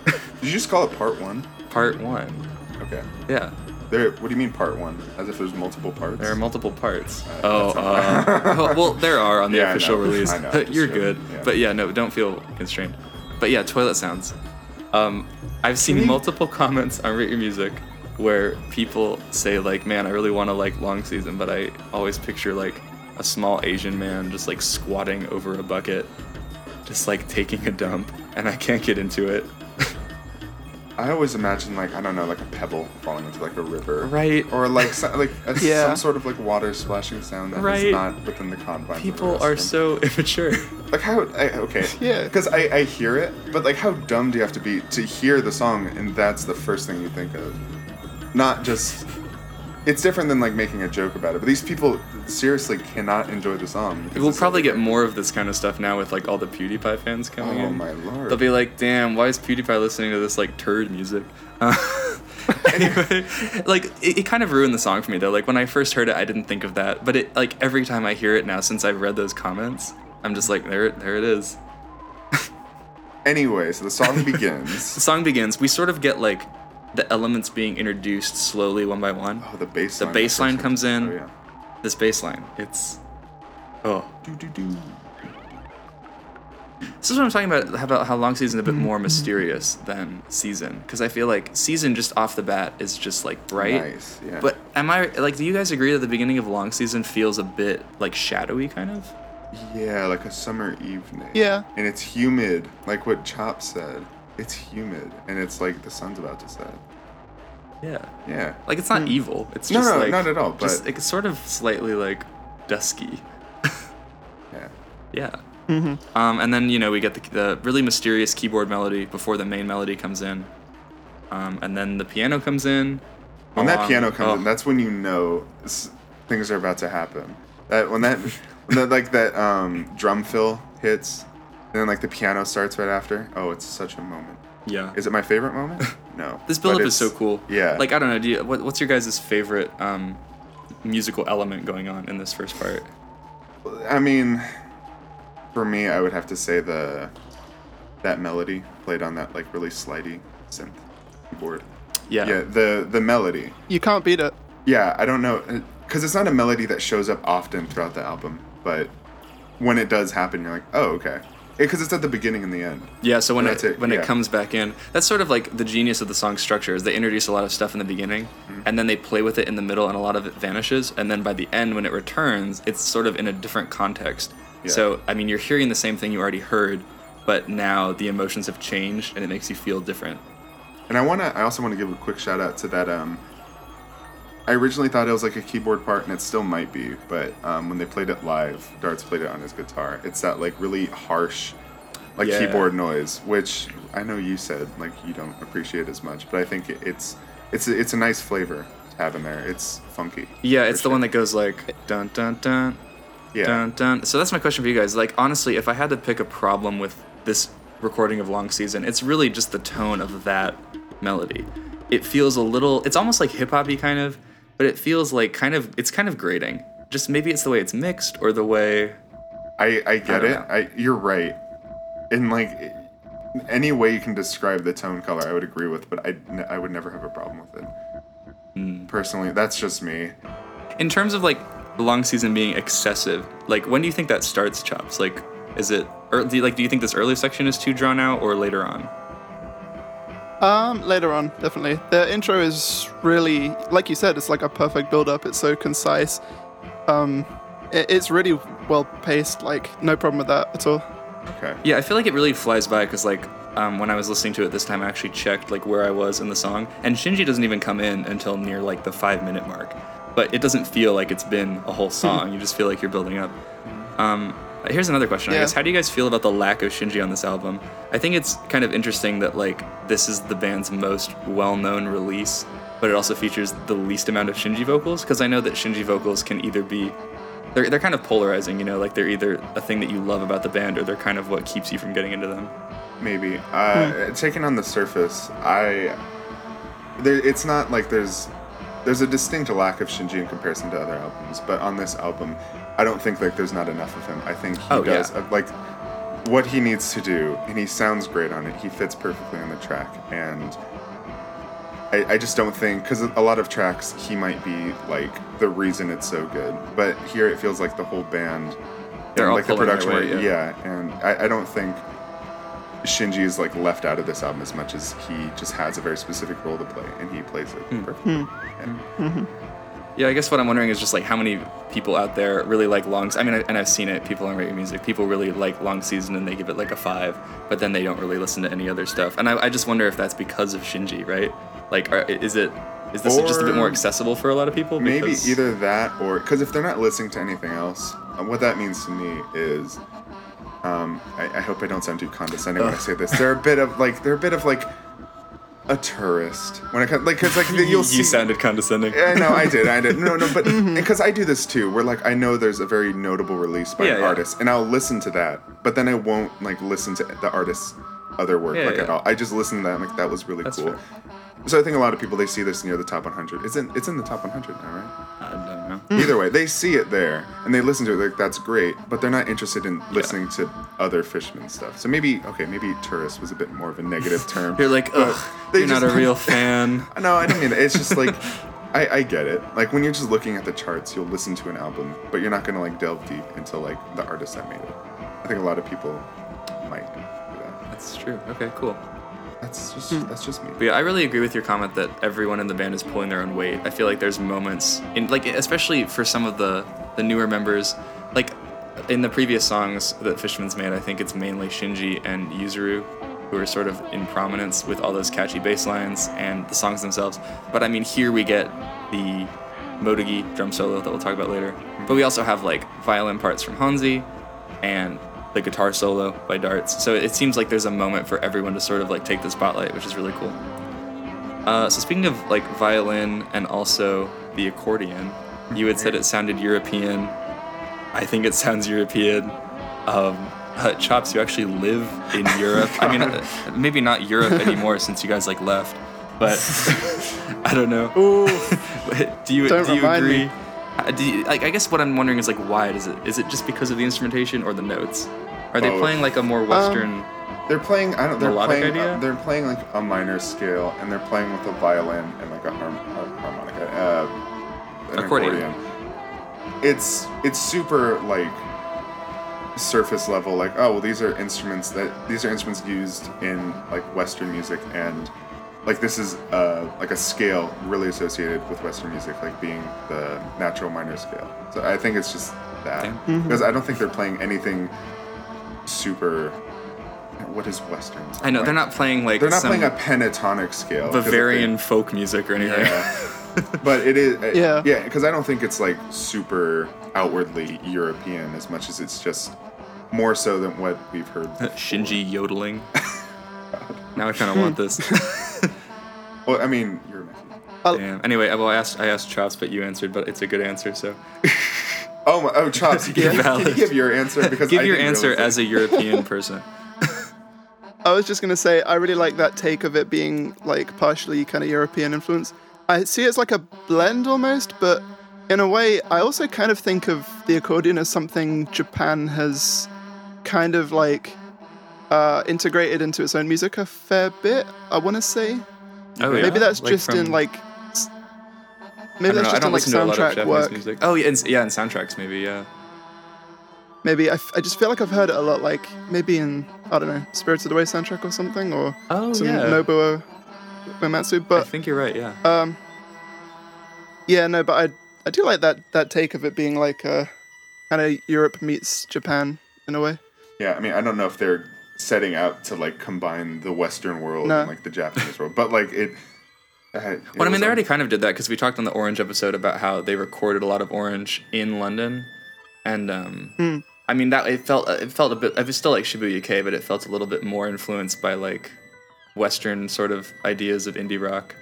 Did you just call it part one? Part one. Okay. Yeah. There. What do you mean part one? As if there's multiple parts. There are multiple parts. oh, uh, well, well, there are on the Yeah, I official know. release. I know, You're good. yeah. But yeah, no, don't feel constrained. But yeah, toilet sounds. Um, I've seen multiple comments on Rate Your Music where people say like, "Man, I really want to like long season, but I always picture like a small Asian man just like squatting over a bucket, just like taking a dump, and I can't get into it." I always imagine like I don't know, like a pebble falling into like a river. Right. Or like so, like a, Yeah. some sort of like water splashing sound that is Right. not within the confines. People are so immature. like how I, okay Yeah. because I, I hear it but like how dumb do you have to be to hear the song and that's the first thing you think of not just it's different than like making a joke about it but these people seriously cannot enjoy the song We'll probably get more of this kind of stuff now with like all the PewDiePie fans coming in. oh in. my lord They'll be like, "Damn, why is PewDiePie listening to this like turd music?" Uh, anyway, like it, it kind of ruined the song for me though. Like when I first heard it, I didn't think of that, but it like every time I hear it now since I've read those comments, I'm just like, there, there it is. anyway so the song begins. The song begins. We sort of get like the elements being introduced slowly one by one. oh the bass The line bass line comes in. oh yeah This bass line, it's oh. Doo-doo-doo. This is what I'm talking about. About how long season is a bit more mysterious than season? Because I feel like season just off the bat is just like bright. nice yeah But am I like? Do you guys agree that the beginning of long season feels a bit like shadowy, kind of? yeah like a summer evening Yeah. and it's humid like what chop said it's humid and it's like the sun's about to set Yeah. yeah Like it's not evil. It's No, just no, like not at all, Just but- it's sort of slightly like dusky. yeah Yeah. Um, and then you know we get the, the really mysterious keyboard melody before the main melody comes in, um, and then the piano comes in. When that piano comes oh, in, that's when you know things are about to happen. That when that, when that like that um, drum fill hits, and then like the piano starts right after. Oh, it's such a moment. yeah. Is it my favorite moment? No. This But build up is so cool. Yeah. Like I don't know. Do you, what, what's your guys' favorite um, musical element going on in this first part? I mean, for me, I would have to say the that melody played on that like really slidey synth keyboard. Yeah. Yeah, the the melody. You can't beat it. Yeah, I don't know, because it's not a melody that shows up often throughout the album, but when it does happen, you're like, oh, okay. Because it's at the beginning and the end. Yeah, so when it, it, when yeah. it comes back in, that's sort of like the genius of the song structure is they introduce a lot of stuff in the beginning, Mm-hmm. and then they play with it in the middle, and a lot of it vanishes, and then by the end when it returns, it's sort of in a different context. Yeah. So I mean, you're hearing the same thing you already heard, but now the emotions have changed, and it makes you feel different. And I wanna, I also want to give a quick shout out to that. Um, I originally thought it was like a keyboard part, and it still might be, but um, when they played it live, Darts played it on his guitar. It's that like really harsh, like Yeah. keyboard noise, which I know you said like you don't appreciate as much, but I think it's it's it's a nice flavor to have in there. It's funky. Yeah, it's the one that goes like dun dun dun yeah. dun dun. So that's my question for you guys. Like honestly, if I had to pick a problem with this recording of Long Season, it's really just the tone of that melody. It feels a little. It's almost like hip hoppy kind of, but it feels like kind of. It's kind of grating. Just maybe it's the way it's mixed or the way. I, I get don't it. know. I you're right. In like any way you can describe the tone color, I would agree with, but I I would never have a problem with it. Hmm. Personally, that's just me. In terms of like the Long Season being excessive, like when do you think that starts, Chops? Like, is it? Or do you, like, do you think this early section is too drawn out, or later on? Um, later on, definitely. The intro is really, like you said, it's like a perfect build-up. It's so concise. Um, it, it's really well paced. Like no problem with that at all. Okay. Yeah, I feel like it really flies by because like um, when I was listening to it this time, I actually checked like where I was in the song, and Shinji doesn't even come in until near like the five minute mark. But it doesn't feel like it's been a whole song. you just feel like you're building up. Um, here's another question, I guess. How do you guys feel about the lack of Shinji on this album? I think it's kind of interesting that like this is the band's most well-known release, but it also features the least amount of Shinji vocals because I know that Shinji vocals can either be they're, they're kind of polarizing, you know, like they're either a thing that you love about the band or they're kind of what keeps you from getting into them. Maybe. Uh, Taken on the surface, I. There, it's not like there's there's a distinct lack of Shinji in comparison to other albums, but on this album, I don't think like there's not enough of him. I think he Oh, does yeah. uh, like what he needs to do, and he sounds great on it. He fits perfectly on the track, and I, I just don't think because a lot of tracks he might be like the reason it's so good, but here it feels like the whole band, They're and, all like the pulling their production, weight, yeah. yeah. and I, I don't think Shinji is like left out of this album as much as he just has a very specific role to play and he plays it Hmm. perfectly. Yeah. Yeah, I guess what I'm wondering is just like how many people out there really like long. I mean, I- and I've seen it. People on Rate Your Music, people really like long season and they give it like a five, but then they don't really listen to any other stuff. And I, I just wonder if that's because of Shinji, right? Like, are, is it is this just a bit more accessible for a lot of people? Maybe Because- either that or because if they're not listening to anything else, uh, what that means to me is, um, I, I hope I don't sound too condescending when I say this. They're a bit of like they're a bit of like a tourist when it comes like because like you'll you see. sounded condescending. I know I did I did no no but Mm-hmm. because I do this too where like I know there's a very notable release by Yeah, an yeah. artist and I'll listen to that but then I won't like listen to the artist's other work Yeah, like at all I just listen to that I'm like that was really That's cool fair. So I think a lot of people they see this near the top 100 it's in it's in the top 100 now right I don't know. Hmm. Either way, they see it there and they listen to it like that's great, but they're not interested in listening to other Fishman stuff. So maybe okay, maybe tourist was a bit more of a negative term. You're like, ugh, they you're not a real fan. No, I don't mean that. It's just like I, I get it. Like when you're just looking at the charts, you'll listen to an album, but you're not gonna like delve deep into like the artist that made it. I think a lot of people might do that. That's true. Okay, cool. That's just Hmm. that's just me. But yeah, I really agree with your comment that everyone in the band is pulling their own weight. I feel like there's moments in like especially for some of the the newer members, like in the previous songs that Fishmans made, I think it's mainly Shinji and Yuzuru who are sort of in prominence with all those catchy bass lines and the songs themselves. But I mean here we get the Motegi drum solo that we'll talk about later. But we also have like violin parts from Honzi and the guitar solo by Darts. So it seems like there's a moment for everyone to sort of like take the spotlight, which is really cool. Uh, so speaking of like violin and also the accordion, you had said it sounded European. I think it sounds European. Um, uh, Chops, you actually live in Europe. I mean, uh, maybe not Europe anymore since you guys like left, but I don't know. Do you Don't do you remind me. agree? Uh, Do you, like, I guess what I'm wondering is like, why is it? Is it just because of the instrumentation or the notes? Are they Both. playing like a more Western? They're playing. I don't. They're Melodic playing. idea? Uh, they're playing like a minor scale, and they're playing with a violin and like a harm, uh, harmonica, uh, an Accordion. accordion. It's it's super like surface level. Like oh well, these are instruments that these are instruments used in like Western music, and like this is uh, like a scale really associated with Western music, like being the natural minor scale. So I think it's just that Okay. because I don't think they're playing anything super. What is Western? I know they're not playing like They're not some playing a pentatonic scale. if they- Bavarian folk music or anything. Yeah. but it is. uh, Yeah. Yeah, because I don't think it's like super outwardly European as much as it's just more so than what we've heard. before. Shinji yodeling. now I kind of want this. Well, I mean, you're. Damn. Anyway, well, I asked I asked Chops, but you answered, but it's a good answer. So Oh, my, oh, Chops, can you, can you give your answer? Because give I your answer realize as a European person. I was just gonna say I really like that take of it being like partially kind of European influence. I see it's like a blend almost, but in a way, I also kind of think of the accordion as something Japan has kind of like uh, integrated into its own music a fair bit. I want to say Oh yeah. maybe that's Like just in like s- maybe I don't that's know, I just don't in like listen to a lot of soundtrack Japanese work. music. Oh yeah, and, yeah, and soundtracks maybe. Yeah. Maybe I, f- I just feel like I've heard it a lot, like maybe in I don't know Spirited Away soundtrack or something, or Oh some yeah. Nobuo Uematsu. But I think you're right. Yeah. Um. Yeah, no, but I I do like that that take of it being like uh, kind of Europe meets Japan in a way. Yeah, I mean, I don't know if they're setting out to like combine the Western world No. and like the Japanese world, but like it. Uh, Well, I mean, they already kind of did that because we talked on the Orange episode about how they recorded a lot of Orange in London, and um, Hmm. I mean that it felt it felt a bit. It was still like Shibuya-kei, but it felt a little bit more influenced by like Western sort of ideas of indie rock,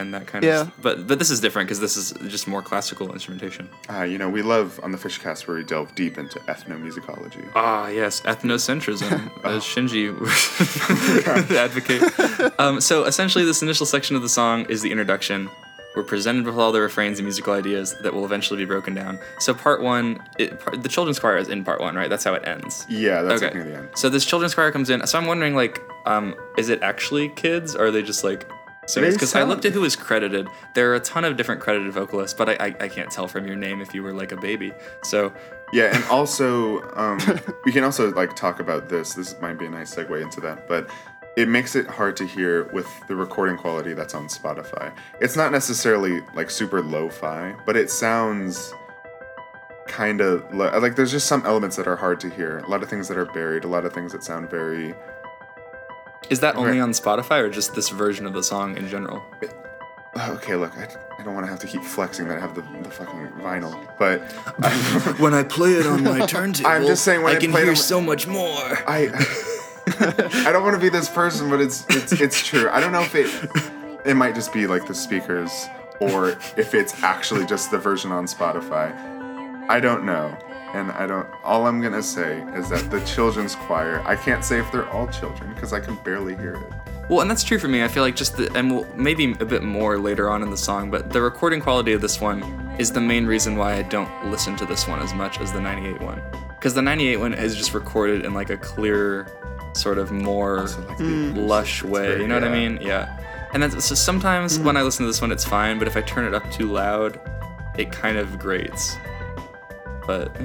and that kind Yeah. of. But but this is different because this is just more classical instrumentation. Uh, you know, we love on the Fishcast where we delve deep into ethnomusicology. Ah, yes, ethnocentrism, as Shinji would advocate. Um, so essentially, this initial section of the song is the introduction. We're presented with all the refrains and musical ideas that will eventually be broken down. So part one, it, part, the children's choir is in part one, right? That's how it ends. Yeah, that's Okay. near the end. So this children's choir comes in. So I'm wondering, like, um, is it actually kids, or are they just like They because I looked at who was credited. There are a ton of different credited vocalists, but I, I, I can't tell from your name if you were like a baby. So Yeah, and also um, we can also like talk about this. This might be a nice segue into that, but it makes it hard to hear with the recording quality that's on Spotify. It's not necessarily like super lo-fi, but it sounds kind of lo- like there's just some elements that are hard to hear. A lot of things that are buried. A lot of things that sound very. Is that only on Spotify or just this version of the song in general? Oh, okay, look, I, I don't want to have to keep flexing that I have the, the fucking vinyl, but I, when I play it on my turntable, I'm just saying when I can play it hear on so much more. I I don't want to be this person, but it's it's it's true. I don't know if it it might just be like the speakers or if it's actually just the version on Spotify. I don't know. And I don't all I'm going to say is that the children's choir, I can't say if they're all children because I can barely hear it. Well, and that's true for me. I feel like just the, and we'll, maybe a bit more later on in the song, but the recording quality of this one is the main reason why I don't listen to this one as much as the 98 one. Because the 98 one is just recorded in like a clear, sort of more So like the- mm. lush way. very- you know what I mean? Yeah. And that's so sometimes mm. when I listen to this one, it's fine, but if I turn it up too loud, it kind of grates. But.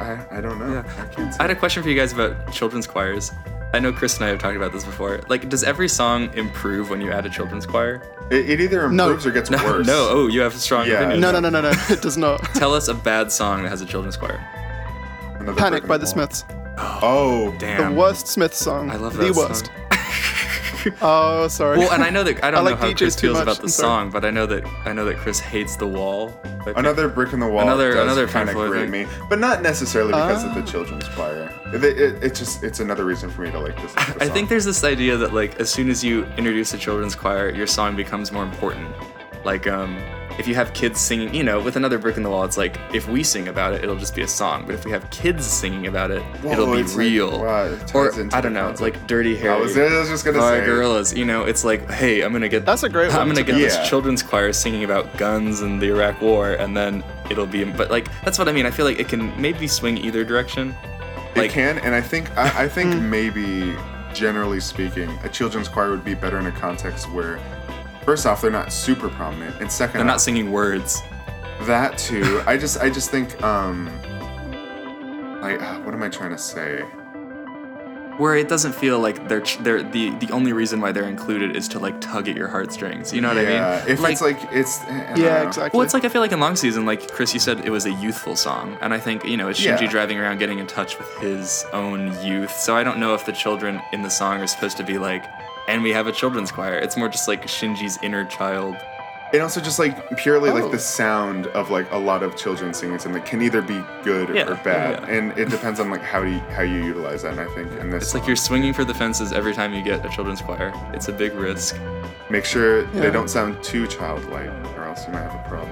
I, I don't know. Yeah. I can't I had a question for you guys about children's choirs. I know Chris and I have talked about this before. Like, does every song improve when you add a children's choir? It, it either No. improves or gets No, worse. no. Oh, you have a strong Yeah. opinion. No, no, no, no, no. It does not. Tell us a bad song that has a children's choir. Another Panic by the. Smiths. Oh, damn. The worst Smith song. I love The that song. worst. Oh, sorry. Well, and I know that I don't I know how DJs Chris feels much, about the song, but I know that I know that Chris hates the wall. That- Another brick in the wall. Another- does another kind of painful grate me, but not necessarily because of the Ah. children's choir. It, it, it just it's another reason for me to like this. the I think there's this idea that like as soon as you introduce a children's choir, your song becomes more important. Like um if you have kids singing, you know, with another brick in the wall, it's like if we sing about it, it'll just be a song. But if we have kids singing about it, Whoa, it'll be it's like, real. wow, it ties or I don't know, it's concept. like Dirty Harry. I was, I was just gonna say. Gorillaz. You know, it's like, hey, I'm gonna get That's a great I'm gonna to get be this honest. children's choir singing about guns and the Iraq War, and then it'll be. But like that's what I mean. I feel like it can maybe swing either direction. It Like- can, and I think I, I think maybe generally speaking, a children's choir would be better in a context where, first off, they're not super prominent, and 2nd They're not singing words. that too. I just I just think um, like uh, what am I trying to say? where it doesn't feel like they're ch- they're the the only reason why they're included is to like tug at your heartstrings. You know what yeah, I mean? if it's like it's I don't yeah, know. exactly. well, it's like I feel like in long season, like Chris, you said it was a youthful song, and I think you know it's Shinji Yeah. driving around, getting in touch with his own youth. So I don't know if the children in the song are supposed to be like, and we have a children's choir. It's more just like Shinji's inner child. And also just like purely Oh. like the sound of like a lot of children singing something can either be good Yeah, or bad, yeah. and it depends on like how you how you utilize that. And I think in this, It's like you're swinging for the fences every time you get a children's choir. It's a big risk. make sure Yeah. they don't sound too childlike, or else you might have a problem.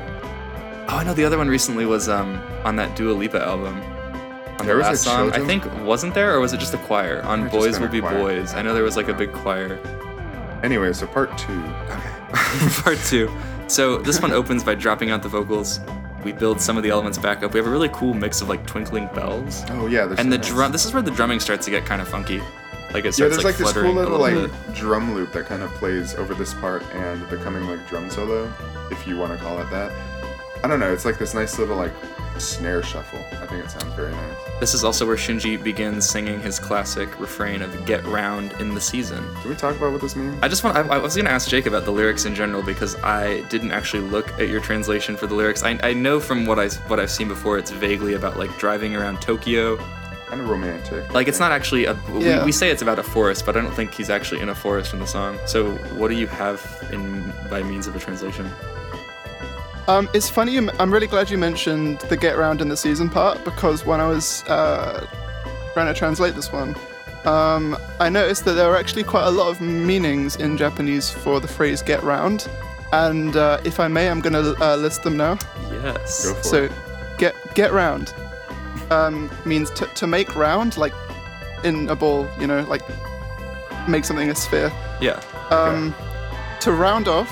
Oh, I know the other one recently was um on that Dua Lipa album. On There the was a last song, I think wasn't there, or was it just a choir? On Boys Will Be choir. Boys. I know there was like a big choir. Anyway, so part two. Okay. Part two. So this one opens by dropping out the vocals. We build some of the elements back up. We have a really cool mix of like twinkling bells. Oh yeah, And the nice- drum. This is where the drumming starts to get kind of funky. Like it Yeah, starts there's like, this cool a little like bit. drum loop that kind of plays over this part and the coming like drum solo, if you want to call it that. I don't know. It's like this nice little like snare shuffle. I think it sounds very nice. This is also where Shinji begins singing his classic refrain of "Get round in the season." Can we talk about what this means? I just want. I, I was gonna ask Jake about the lyrics in general because I didn't actually look at your translation for the lyrics. I, I know from what I what I've seen before, it's vaguely about like driving around Tokyo. Kind of romantic. Like it's not actually a. Yeah. We, we say it's about a forest, but I don't think he's actually in a forest in the song. So what do you have in by means of a translation? Um, it's funny. I'm really glad you mentioned the get round in the season part because when I was uh, trying to translate this one, um, I noticed that there are actually quite a lot of meanings in Japanese for the phrase "get round," and uh, if I may, I'm going to uh, list them now. Yes. Go for So, it. get get round um, means to, to make round, like in a ball. You know, like make something a sphere. Yeah. Um, to round off,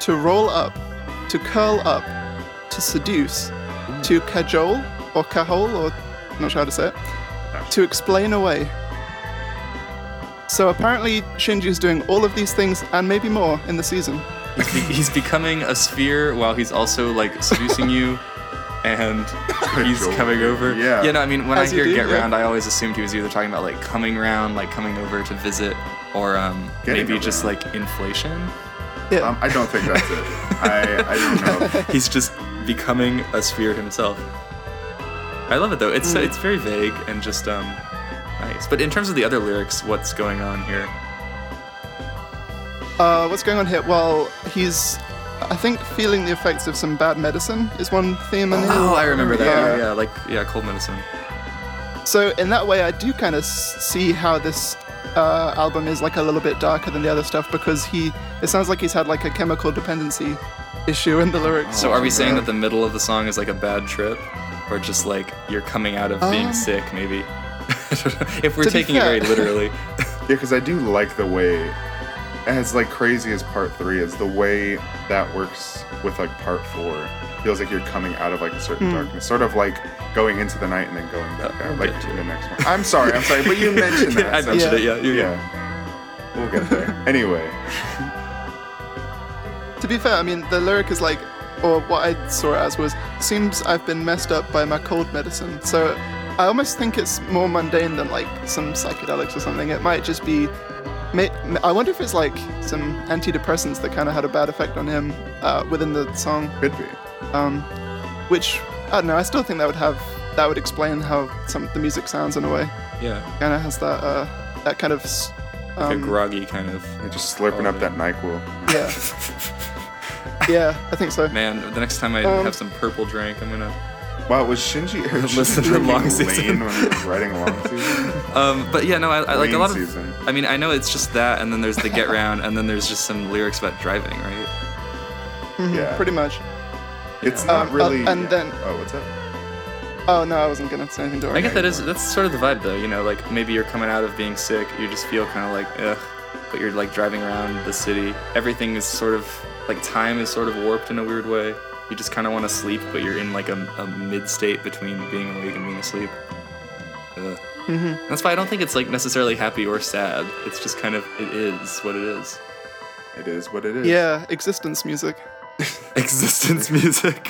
to roll up, to curl up, to seduce, to cajole or cajole or not sure how to say it, to explain away. So apparently Shinji is doing all of these things and maybe more in the season. He's, be- he's becoming a sphere while he's also like seducing you, and he's coming over. Yeah. Yeah. No, I mean when As I hear do, get yeah. round, I always assumed he was either talking about like coming round, like coming over to visit, or um, Getting maybe just around. like inflation. Yeah. Um, I don't think that's it. I, I don't know. He's just becoming a sphere himself. I love it though. It's Mm. it's very vague and just um nice. But in terms of the other lyrics, what's going on here? Uh, what's going on here? Well, he's, I think, feeling the effects of some bad medicine is one theme in here. Oh, I remember that. Yeah. Yeah, yeah like yeah, cold medicine. So in that way, I do kind of see how this uh, album is like a little bit darker than the other stuff because he, it sounds like he's had like a chemical dependency issue in the lyrics. So are we saying that the middle of the song is like a bad trip, or just like you're coming out of being Um, sick? Maybe. if we're to be taking it very literally. Yeah, because I do like the way, as like crazy as part three is, the way that works with like part four. Feels like you're coming out of like a certain Hmm. darkness, sort of like going into the night and then going back Yeah, out, we'll like to to the next one. I'm sorry, I'm sorry, but you mentioned that. I so- mentioned Yeah. it. Yeah. You're. Yeah, we'll get there. Anyway, To be fair, I mean, the lyric is like, or what I saw it as was, seems I've been messed up by my cold medicine. So I almost think it's more mundane than like some psychedelics or something. It might just be. I wonder if it's like some antidepressants that kind of had a bad effect on him uh, within the song. could be. Um, which I don't know. I still think that would have that would explain how some the music sounds in a way. Yeah. Kind of has that uh, that kind of. s- Like a Um, groggy kind of. You're just slurping Oh, up that Nyquil. yeah. yeah, I think so. Man, the next time I Um, have some purple drink, I'm gonna. Wow, was Shinji or Listen to Shinji Long lane Season. when he was writing Long Season? Um, but yeah, no, I, I like a lot of. season. I mean, I know it's just that, and then there's the get round, and then there's just some lyrics about driving, right? Mm-hmm, Yeah. Pretty much. It's not uh, really. and then- oh, what's up? Oh no, I wasn't gonna say anything to her. I get that is that's sort of the vibe though, you know, like maybe you're coming out of being sick, you just feel kind of like ugh, but you're like driving around the city. Everything is sort of like time is sort of warped in a weird way. You just kind of want to sleep, but you're in like a, a mid state between being awake and being asleep. Ugh. Mhm. That's why I don't think it's like necessarily happy or sad. It's just kind of it is what it is. It is what it is. Yeah, existence music. existence music.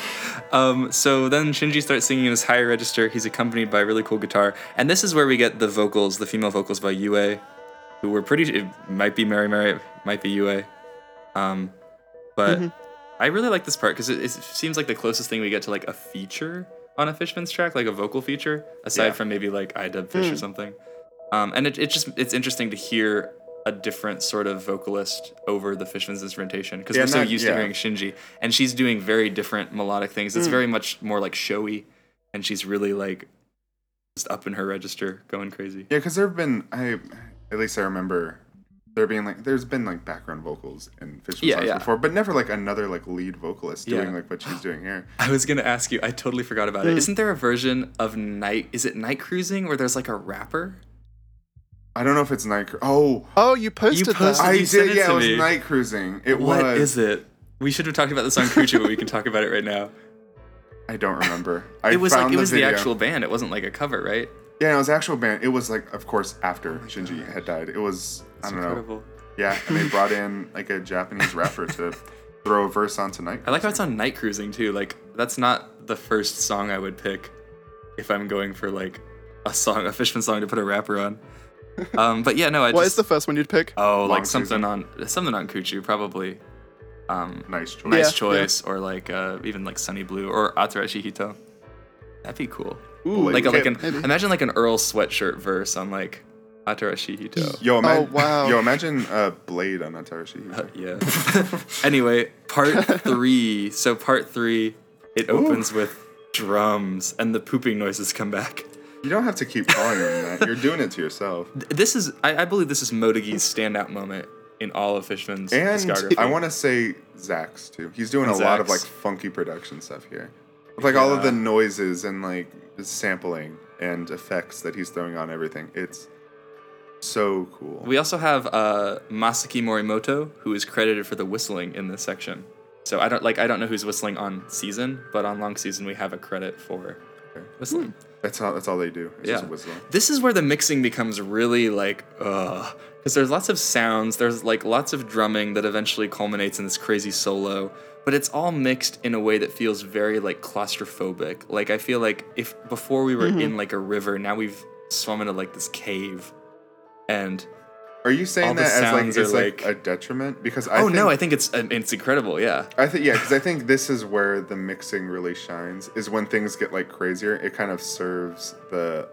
Um, so then Shinji starts singing in his higher register. He's accompanied by a really cool guitar, and this is where we get the vocals, the female vocals by Yue, who were pretty. It might be Mari Mari, it might be Yue, um, but Mhm. I really like this part because it, it seems like the closest thing we get to like a feature on a Fishmans track, like a vocal feature, aside Yeah. from maybe like I Dub Fish or Mm. something. Um, and it, it just it's interesting to hear a different sort of vocalist over the Fishmans instrumentation because Yeah, we're so used yeah. to hearing Shinji, and she's doing very different melodic things. Hmm. It's very much more like showy, and she's really like just up in her register, going crazy. Yeah, because there have been I at least I remember there being like there's been like background vocals in Fishman Yeah, songs yeah. before, but never like another like lead vocalist doing Yeah. like what she's doing here. I was gonna ask you. I totally forgot about Mm. it. Isn't there a version of night? Is it night cruising where there's like a rapper? I don't know if it's night. Cru- oh, Oh, you posted, posted- that. I you did. Yeah, to it was me. night cruising. It What was. is it? We should have talked about this on Kuchu, but we can talk about it right now. I don't remember. I it was like found it was the, actual band. It wasn't like a cover, right? Yeah, it was actual band. It was like, of course, after Shinji had died. It was I don't know. Yeah, and they brought in like a Japanese rapper to throw a verse onto night. I like how it's on night cruising too. Like that's not the first song I would pick if I'm going for like a song, a Fishman song to put a rapper on. Um, but yeah, no, I What is just the first one you'd pick? oh Long like something season. on something on Kuchu probably. Um, Nice choice. nice Yeah, yeah. choice or like uh, even like Sunny Blue or Atarashi Hito. That'd be cool. Ooh, Like a, like an maybe. imagine like an Earl sweatshirt verse on like Atarashi Hito. Yo, ima- Oh, wow. Yo, imagine uh, Blade on Atarashi. Uh, yeah. anyway, part three. So part three, it opens with drums and the pooping noises come back. You don't have to keep calling him that. You're doing it to yourself. This is, I, I believe, this is Motegi's standout moment in all of Fishmans And discography. I want to say ZAK's too. He's doing a And lot of like ZAK's. funky production stuff here. With, like all of Yeah. the noises and like sampling and effects that he's throwing on everything. It's so cool. We also have uh, Masaki Morimoto, who is credited for the whistling in this section. So I don't like I don't know who's whistling on season, but on long season we have a credit for whistling. That's all. That's all they do. It's Yeah. just whistle. This is where the mixing becomes really like, uh, because there's lots of sounds, there's like lots of drumming that eventually culminates in this crazy solo, but it's all mixed in a way that feels very like claustrophobic. Like I feel like if before we were Mm-hmm. in like a river, now we've swum into like this cave, and Are you saying All that as like it's like, like- a detriment? Because I oh think, no, I think it's uh, it's incredible. Yeah, I think yeah, because I think this is where the mixing really shines. Is when things get like crazier. It kind of serves the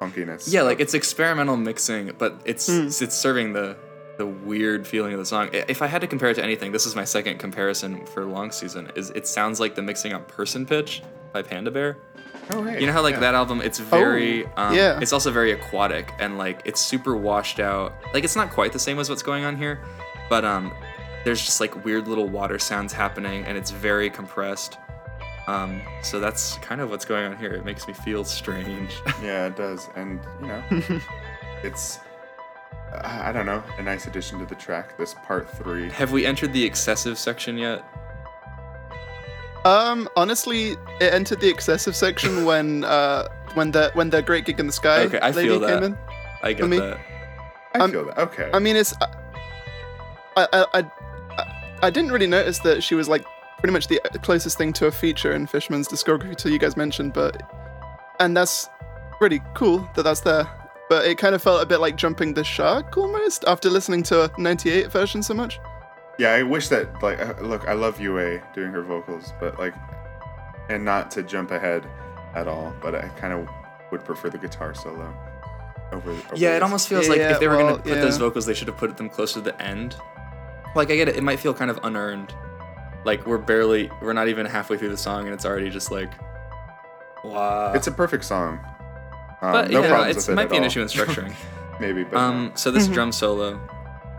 funkiness. yeah, like it's experimental mixing, but it's it's serving the the weird feeling of the song. If I had to compare it to anything, this is my second comparison for long season. Is it sounds like the mixing on Person Pitch by Panda Bear. Oh, right. You know how like yeah. that album, it's very, um, yeah. it's also very aquatic and like it's super washed out. Like it's not quite the same as what's going on here, but um, there's just like weird little water sounds happening and it's very compressed. Um, so that's kind of what's going on here. It makes me feel strange. Yeah, it does, and you know, it's I I don't know, a nice addition to the track. This part three. Have we entered the excessive section yet? Um, honestly, it entered the excessive section when uh when the when the Great Gig in the Sky Okay, I lady feel came in. I get me- that. I Um, feel that. Okay. I mean, it's I I, I I I didn't really notice that she was like pretty much the closest thing to a feature in Fishmans discography till you guys mentioned, but and that's pretty cool that that's there. But it kind of felt a bit like jumping the shark almost after listening to a '98 version so much. Yeah, I wish that like uh, look, I love Yue doing her vocals, but like, and not to jump ahead at all, but I kind of would prefer the guitar solo over. over Yeah, it almost feels like Yeah, if they were well, gonna put those vocals, they should have put them close to the end. Like I get it, it might feel kind of unearned. Like we're barely, we're not even halfway through the song, and it's already just like, wow. It's a perfect song. Um, but no yeah, problems it's, with it it might at be an all. issue in structuring. Maybe, but um, so this drum solo.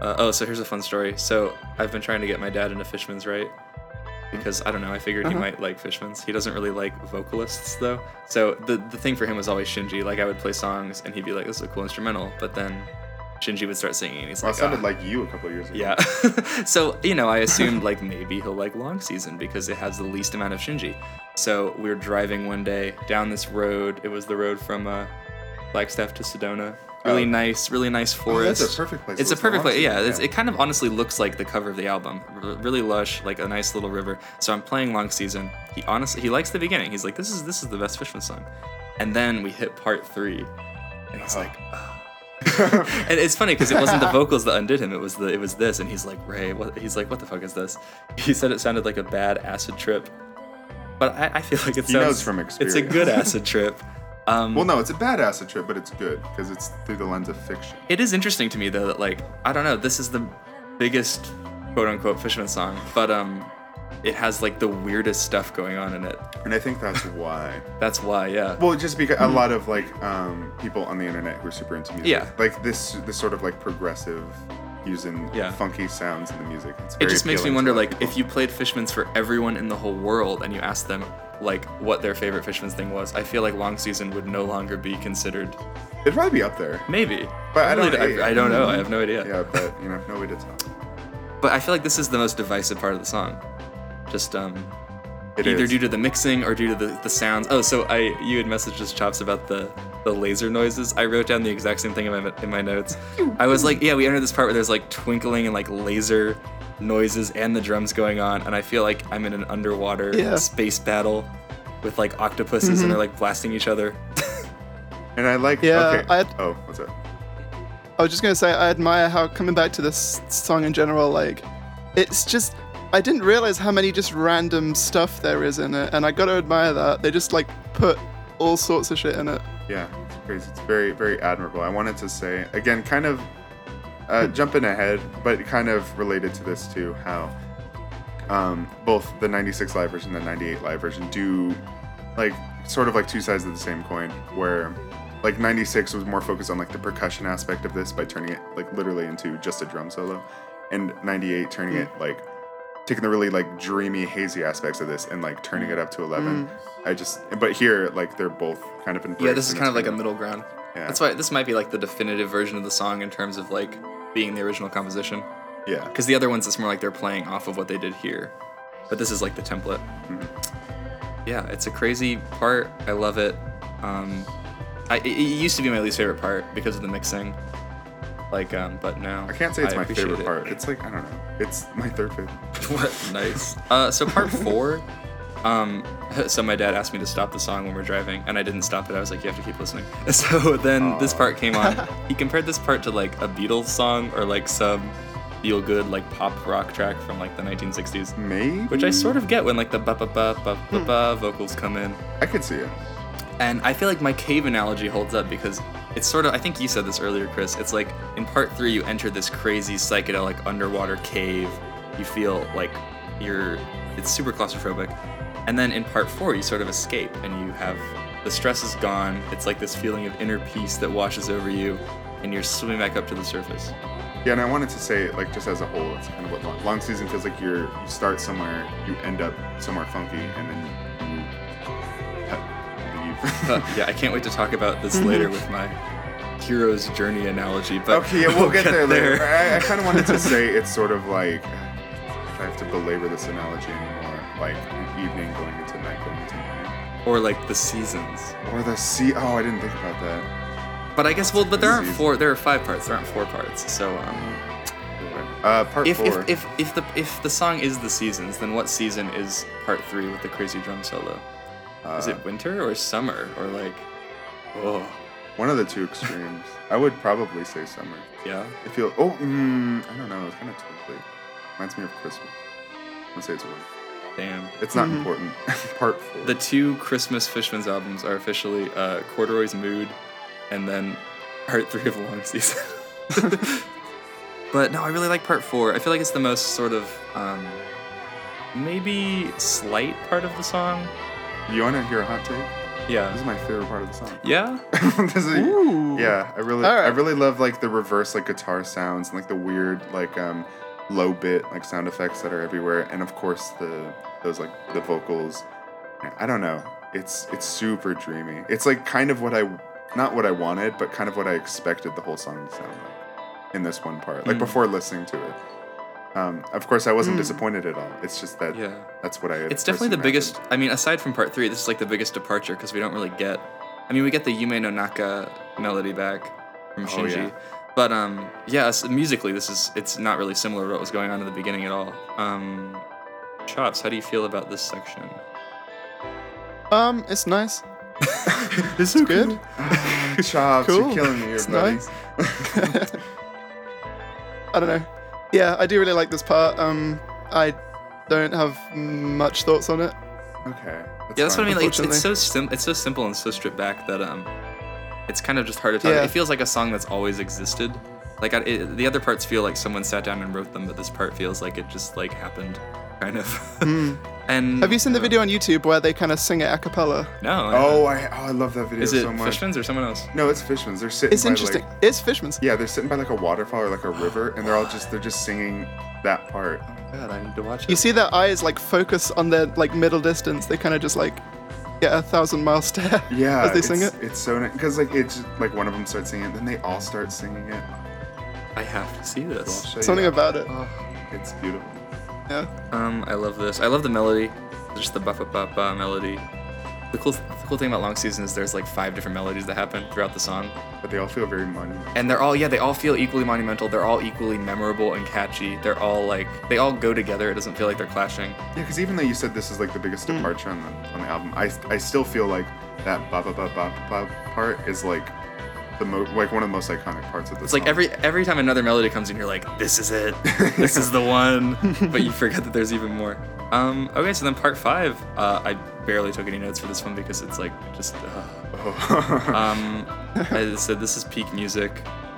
Uh, oh, so here's a fun story. So I've been trying to get my dad into Fishmans, right? Because I don't know, I figured he Uh-huh. might like Fishmans. He doesn't really like vocalists though. So the the thing for him was always Shinji. Like I would play songs and he'd be like, "This is a cool instrumental," but then Shinji would start singing and he's well, like, sounded "Ah." like you a couple years ago. Yeah. so, you know, I assumed like maybe he'll like Long Season because it has the least amount of Shinji. So we were driving one day down this road. It was the road from uh, Flagstaff to Sedona. Really Oh. nice, really nice Oh, forest. that's a perfect place. to It's a perfect place. Yeah, it's, it kind of honestly looks like the cover of the album. R- really lush, like a nice little river. So I'm playing Long Season. He honestly he likes the beginning. He's like, this is this is the best Fishman song. And then we hit part three, and he's Oh. like, and it's funny because it wasn't the vocals that undid him. It was the it was this, and he's like, Ray, what? He's like, what the fuck is this? He said it sounded like a bad acid trip, but I, I feel like it He sounds knows from experience. It's a good acid trip. Um, Well, no, it's a bad acid trip, but it's good because it's through the lens of fiction. it is interesting to me though that like I don't know, this is the biggest quote unquote Fishman song, but um, it has like the weirdest stuff going on in it. And I think that's why. That's why, yeah. Well, just because a lot of like um, people on the internet who are super into music, Yeah. like this this sort of like progressive using Yeah. funky sounds in the music. It's it just makes me wonder a lot of like people. if you played Fishmans for everyone in the whole world and you asked them like what their favorite Fishmans thing was, I feel like Long Season would no longer be considered. it'd probably be up there. Maybe, But I really don't- I, I don't know. I have no idea. Yeah, but you know, no way to tell. But I feel like this is the most divisive part of the song. Just um, It either is. due to the mixing or due to the, the sounds. Oh, so I you had messaged us chops about the the laser noises. I wrote down the exact same thing in my in my notes. I was like, yeah, we entered this part where there's like twinkling and like laser noises and the drums going on, and I feel like I'm in an underwater Yeah. space battle with like octopuses and mm-hmm. they're like blasting each other. And I like. Yeah, okay. I oh, what's up? I was just gonna say I admire how coming back to this song in general, like it's just I didn't realize how many just random stuff there is in it, and I gotta admire that. They just like put all sorts of shit in it. Yeah, it's crazy. It's very, very admirable. I wanted to say again, kind of uh, jumping ahead, but kind of related to this too, how um, both the '96 live version and the '98 live version do like sort of like two sides of the same coin, where like '96 was more focused on like the percussion aspect of this by turning it like literally into just a drum solo, and '98 turning it like taking the really like dreamy, hazy aspects of this and like turning it up to 11. I just, but here like they're both kind of embraced. yeah, this is kind of like a middle ground. Yeah. That's why this might be like the definitive version of the song in terms of like being the original composition. Yeah. Because the other ones, it's more like they're playing off of what they did here. But this is like the template. Yeah, it's a crazy part. I love it. Um, I, it it used to be my least favorite part because of the mixing. Like, um, but now I can't say it's my favorite it. part. It's like I don't know. It's my third favorite. what nice. Uh, so part four. Um, so my dad asked me to stop the song when we're driving, and I didn't stop it. I was like, "You have to keep listening." So then this part came on. he compared this part to like a Beatles song or like some feel good like pop rock track from like the 1960s, Maybe. which I sort of get when like the ba ba ba ba ba ba vocals come in. I could see it. And I feel like my cave analogy holds up because it's sort of, I think you said this earlier, Chris. It's like in part three, you enter this crazy psychedelic underwater cave. You feel like you're, it's super claustrophobic. And then in part four, you sort of escape and you have, the stress is gone. It's like this feeling of inner peace that washes over you and you're swimming back up to the surface. Yeah, and I wanted to say, like, just as a whole, it's kind of what long, long season feels like. You're you start somewhere, you end up somewhere funky, and then you leave. Uh, yeah, I can't wait to talk about this later with my hero's journey analogy. But okay, yeah, we'll, get, there later. I, I kind of wanted to say it's sort of like if I have to belabor this analogy anymore, like evening going into night going into morning, Or like the seasons. or the sea. Oh, I didn't think about that. But I guess well, but there aren't four. There are five parts. There aren't four parts. So um, Uh, part if, four. if if if the if the song is the seasons, then what season is part three with the crazy drum solo? is uh, it winter or summer or like? Oh, one of the two extremes? I would probably say summer. yeah. I feel. Oh, mm, I don't know. It's kind of twinkly. Reminds me of Christmas. I'm gonna say it's winter. Damn. It's not Mhm. important. part four. The two Christmas Fishmans albums are officially uh, Corduroy's Mood, and then part three of Long Season. but no, I really like part four. I feel like it's the most sort of um, maybe slight part of the song. you want to hear a hot take? Yeah. This is my favorite part of the song. Yeah. This is- Ooh. Yeah, I really, All right. I really love like the reverse like guitar sounds and like the weird like um low bit like sound effects that are everywhere, and of course the those like the vocals. I don't know. It's it's super dreamy. It's like kind of what I, not what I wanted, but kind of what I expected the whole song to sound like in this one part. Like Mm. before listening to it. Um, of course, I wasn't Mm. disappointed at all. It's just that Yeah. that's what I. It's definitely the biggest. I mean, aside from part three, this is like the biggest departure because we don't really get. I mean, we get the Yume no Naka melody back from Oh, Shinji, yeah. But um, yeah, s- musically, this is it's not really similar to what was going on in the beginning at all. Um, Chops, how do you feel about this section? Um, it's nice. It's It's good. Chops, Cool. you're killing me here, It's buddy. nice. I don't know. Yeah, I do really like this part. Um, I don't have much thoughts on it. Okay. Yeah, that's what I mean. Like, it's, it's so sim- it's so simple and so stripped back that um, it's kind of just hard to talk. Yeah. It feels like a song that's always existed. Like I, it, the other parts feel like someone sat down and wrote them, but this part feels like it just like happened, kind of. Hmm. and Have you seen the uh, video on YouTube where they kind of sing it a cappella? No. I Oh, I oh I love that video is it so much. Fishmans or someone else? No, it's Fishmans. They're sitting. It's by, interesting. Like, It's Fishmans. yeah, they're sitting by like a waterfall or like a river, and they're all just they're just singing that part. Oh God, I need to watch it. You see their eyes like focus on their like middle distance. They kind of just like get a thousand mile stare Yeah, as they sing it. It's so nice because like it's like one of them starts singing, it, then they all start singing it. I have to see this. show you Something that. about it. Oh. It's beautiful. Yeah. Um, I love this. I love the melody, just the ba ba ba ba melody. The cool, the cool thing about Long Season is there's like five different melodies that happen throughout the song, But they all feel very monumental. and they're all yeah, they all feel equally monumental. They're all equally memorable and catchy. They're all like they all go together. It doesn't feel like they're clashing. Yeah, because even though you said this is like the biggest departure on the on the album, I, I still feel like that ba ba ba ba ba part is like the mo- like one of the most iconic parts of the It's song. like every every time another melody comes in, you're like, this is it, this is the one. but you forget that there's even more. Um, okay, so then part five. Uh, I barely took any notes for this one because it's like just. Uh, Oh. um, I said this is peak music.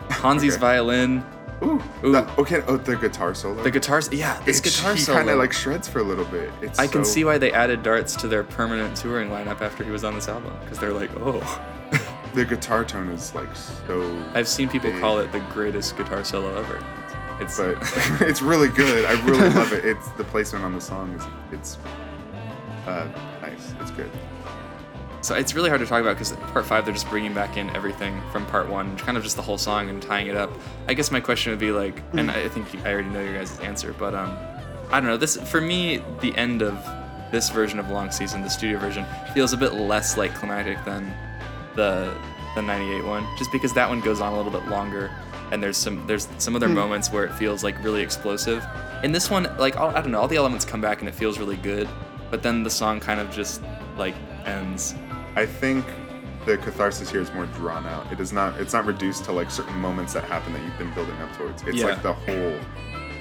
Honzi's Okay. violin, Ooh, Ooh. okay. Oh, the guitar solo. the guitars. Yeah, this It's- guitar he solo. kind of like shreds for a little bit. It's I can see why they added darts to their permanent touring lineup after he was on this album because they're like, oh. The guitar tone is like so. I've seen people call it the greatest guitar solo ever. It's but it's really good. I really love it. It's the placement on the song is it's uh, nice. It's good. So it's really hard to talk about because part five they're just bringing back in everything from part one, kind of just the whole song and tying it up. I guess my question would be like, and I think I already know your guys' answer, but um, I don't know. This for me, the end of this version of Long Season, the studio version, feels a bit less like climactic than the the '98 one, just because that one goes on a little bit longer. and there's some there's some other hmm. moments where it feels like really explosive. In this one, like all, I don't know, all the elements come back and it feels really good, but then the song kind of just like ends. I think the catharsis here is more drawn out. It is not. It's not reduced to like certain moments that happen that you've been building up towards. It's Yeah. like the whole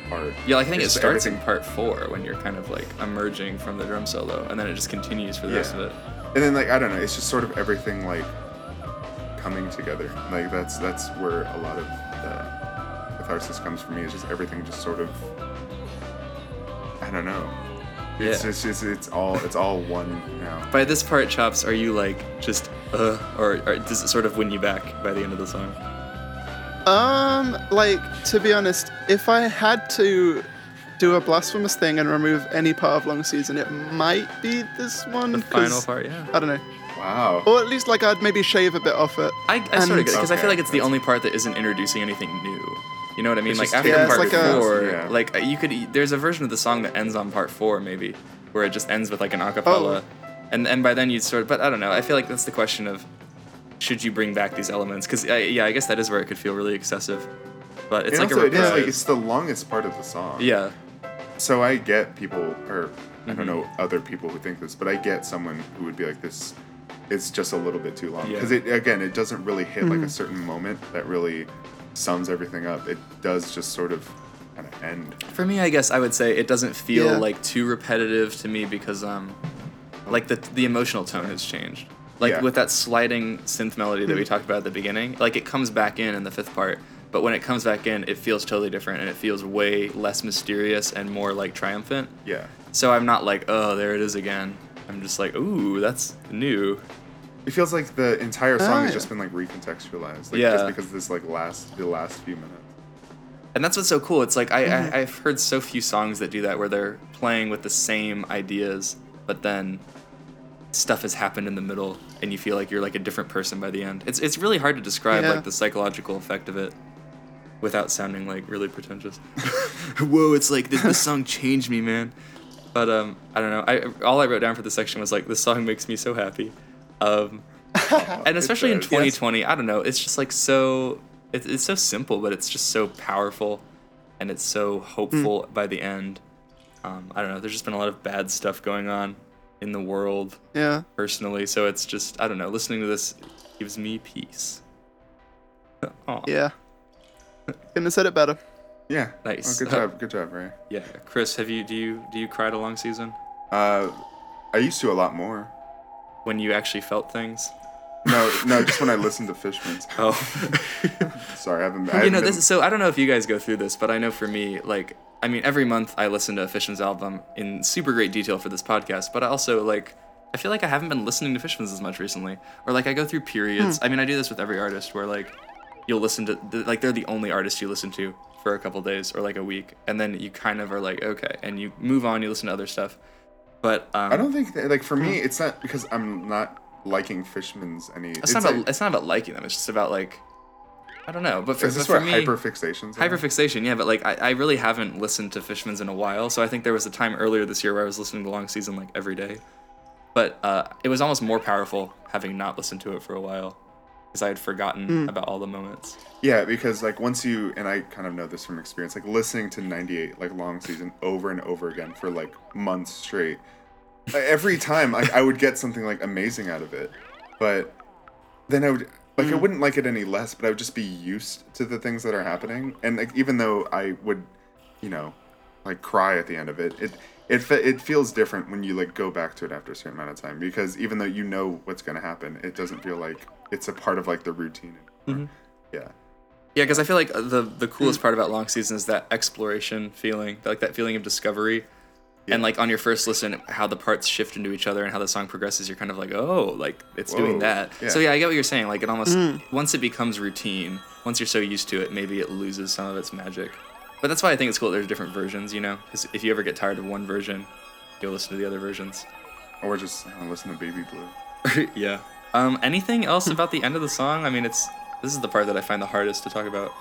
part. Yeah, like I think it It's starts in part four when you're kind of like emerging from the drum solo, and then it just continues for the rest of Yeah. it. And then like I don't know. It's just sort of everything like coming together. Like that's that's where a lot of the catharsis comes for me. Is just everything just sort of. I don't know. It's Yeah. just it's, it's all it's all one now. By this part, chops, are you like just uh, or, or does it sort of win you back by the end of the song? Um, like to be honest, if I had to do a blasphemous thing and remove any part of long season, it might be this one. The 'cause- final part, yeah. I don't know, Wow. or at least like I'd maybe shave a bit off it. I, I sort of And- get because I feel like it's the only part that isn't introducing anything new. You know what I mean? It's Like just after Yeah, part like a- four, Yeah. like uh, you could e- there's a version of the song that ends on part four maybe, where it just ends with like an acapella, Oh. and and by then you'd sort of. But I don't know. I feel like that's the question of should you bring back these elements? Because yeah, I guess that is where it could feel really excessive. But it's And like also, a it is like it's the longest part of the song. yeah. So I get people, or I Mm-hmm. don't know other people who think this, but I get someone who would be like this. It's just a little bit too long Yeah. because it again, it doesn't really hit like a certain moment that really sums everything up. It does just sort of kind of end. For me, I guess I would say it doesn't feel Yeah. like too repetitive to me because um, like the the emotional tone has changed. Like Yeah. with that sliding synth melody that we talked about at the beginning, like it comes back in in the fifth part, but when it comes back in, it feels totally different and it feels way less mysterious and more like triumphant. Yeah. So I'm not like, oh, there it is again. I'm just like, ooh, that's new. It feels like the entire song Ah, has yeah. just been like recontextualized. Like Yeah. just because this like last the last few minutes. And that's what's so cool. It's like I, Mm-hmm. I I've heard so few songs that do that where they're playing with the same ideas, but then stuff has happened in the middle, and you feel like you're like a different person by the end. It's it's really hard to describe Yeah. like the psychological effect of it without sounding like really pretentious. Whoa, it's like this, this song changed me, man. But um, I don't know. I all I wrote down for this section was like this song makes me so happy. Um, and especially in does. 2020 i don't know it's just like so it, it's so simple but it's just so powerful and it's so hopeful by the end um, i don't know there's just been a lot of bad stuff going on in the world Yeah. personally so it's just i don't know listening to this gives me peace Aw. Yeah. Couldn't have said it better. Yeah. Nice. Oh, good job. Good job, Ray. yeah chris have you do you do you cry to long season Uh, I used to a lot more. When you actually felt things? No, no, just when I listened to Fishmans. oh. Sorry, I haven't. I you haven't know been- this is, so i don't know if you guys go through this but i know for me like i mean every month i listen to fishmans album in super great detail for this podcast but i also like i feel like i haven't been listening to fishmans as much recently. Or like i go through periods. Hmm. I mean i do this with every artist where like you'll listen to the, like they're the only artist you listen to for a couple days or like a week and then you kind of are like okay and you move on you listen to other stuff but um I don't think that, like for me, it's not because I'm not liking Fishmans any. it's, not about it's not about liking them it's just about like i don't know but for, is this but for where me hyperfixations? are? Hyperfixation, yeah, but like I, I really haven't listened to Fishmans in a while, so I think there was a time earlier this year where I was listening to Long Season like every day, but uh, it was almost more powerful having not listened to it for a while, because I had forgotten mm. about all the moments. Yeah, because like once you and I kind of know this from experience, like listening to '98 like long season over and over again for like months straight. Every time, like I would get something like amazing out of it, but then I would like I mm. wouldn't like it any less, but I would just be used to the things that are happening, and like even though I would, you know, like cry at the end of it, it it fe- it feels different when you like go back to it after a certain amount of time because even though you know what's gonna happen, it doesn't feel like it's a part of like the routine. Yeah. Yeah, because I feel like the the coolest part about Long Season is that exploration feeling, like that feeling of discovery. And like on your first listen, how the parts shift into each other and how the song progresses, you're kind of like, oh, like it's doing that. yeah. So yeah, I get what you're saying. Like it almost once it becomes routine, once you're so used to it, maybe it loses some of its magic. But that's why I think it's cool. that There's different versions, you know. Because if you ever get tired of one version, you'll listen to the other versions. Or just uh, listen to Baby Blue. yeah. Um. Anything else about the end of the song? I mean, it's this is the part that I find the hardest to talk about.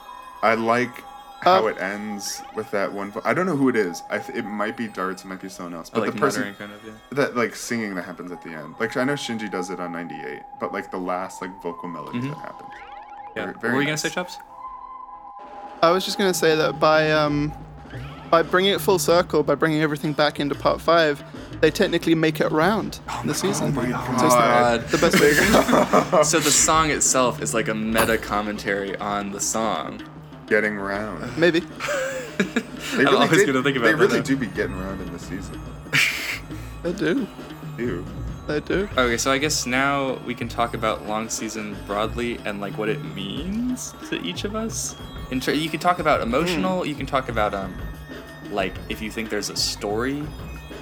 I like how Uh, it ends with that one. Vo- I don't know who it is. I th- it might be Darts. It might be someone else. But But like the person muttering kind of. Yeah. that like singing that happens at the end. Like I know Shinji does it on '98, but like the last like vocal melody that happens. Mm-hmm. Yeah. Very- what very were you gonna nice. say, Chops? I was just gonna say that by um, by bringing it full circle, by bringing everything back into part five, they technically make it round the season. my So it's God. the, the best way. So the song itself is like a meta commentary on the song. Getting round. Maybe. They I'm always did- gonna think about They that really now. do be getting round in the season. They do. Ew. They do. Okay, so I guess now we can talk about long season broadly and like what it means to each of us. In ter- you can talk about emotional. You can talk about um, like if you think there's a story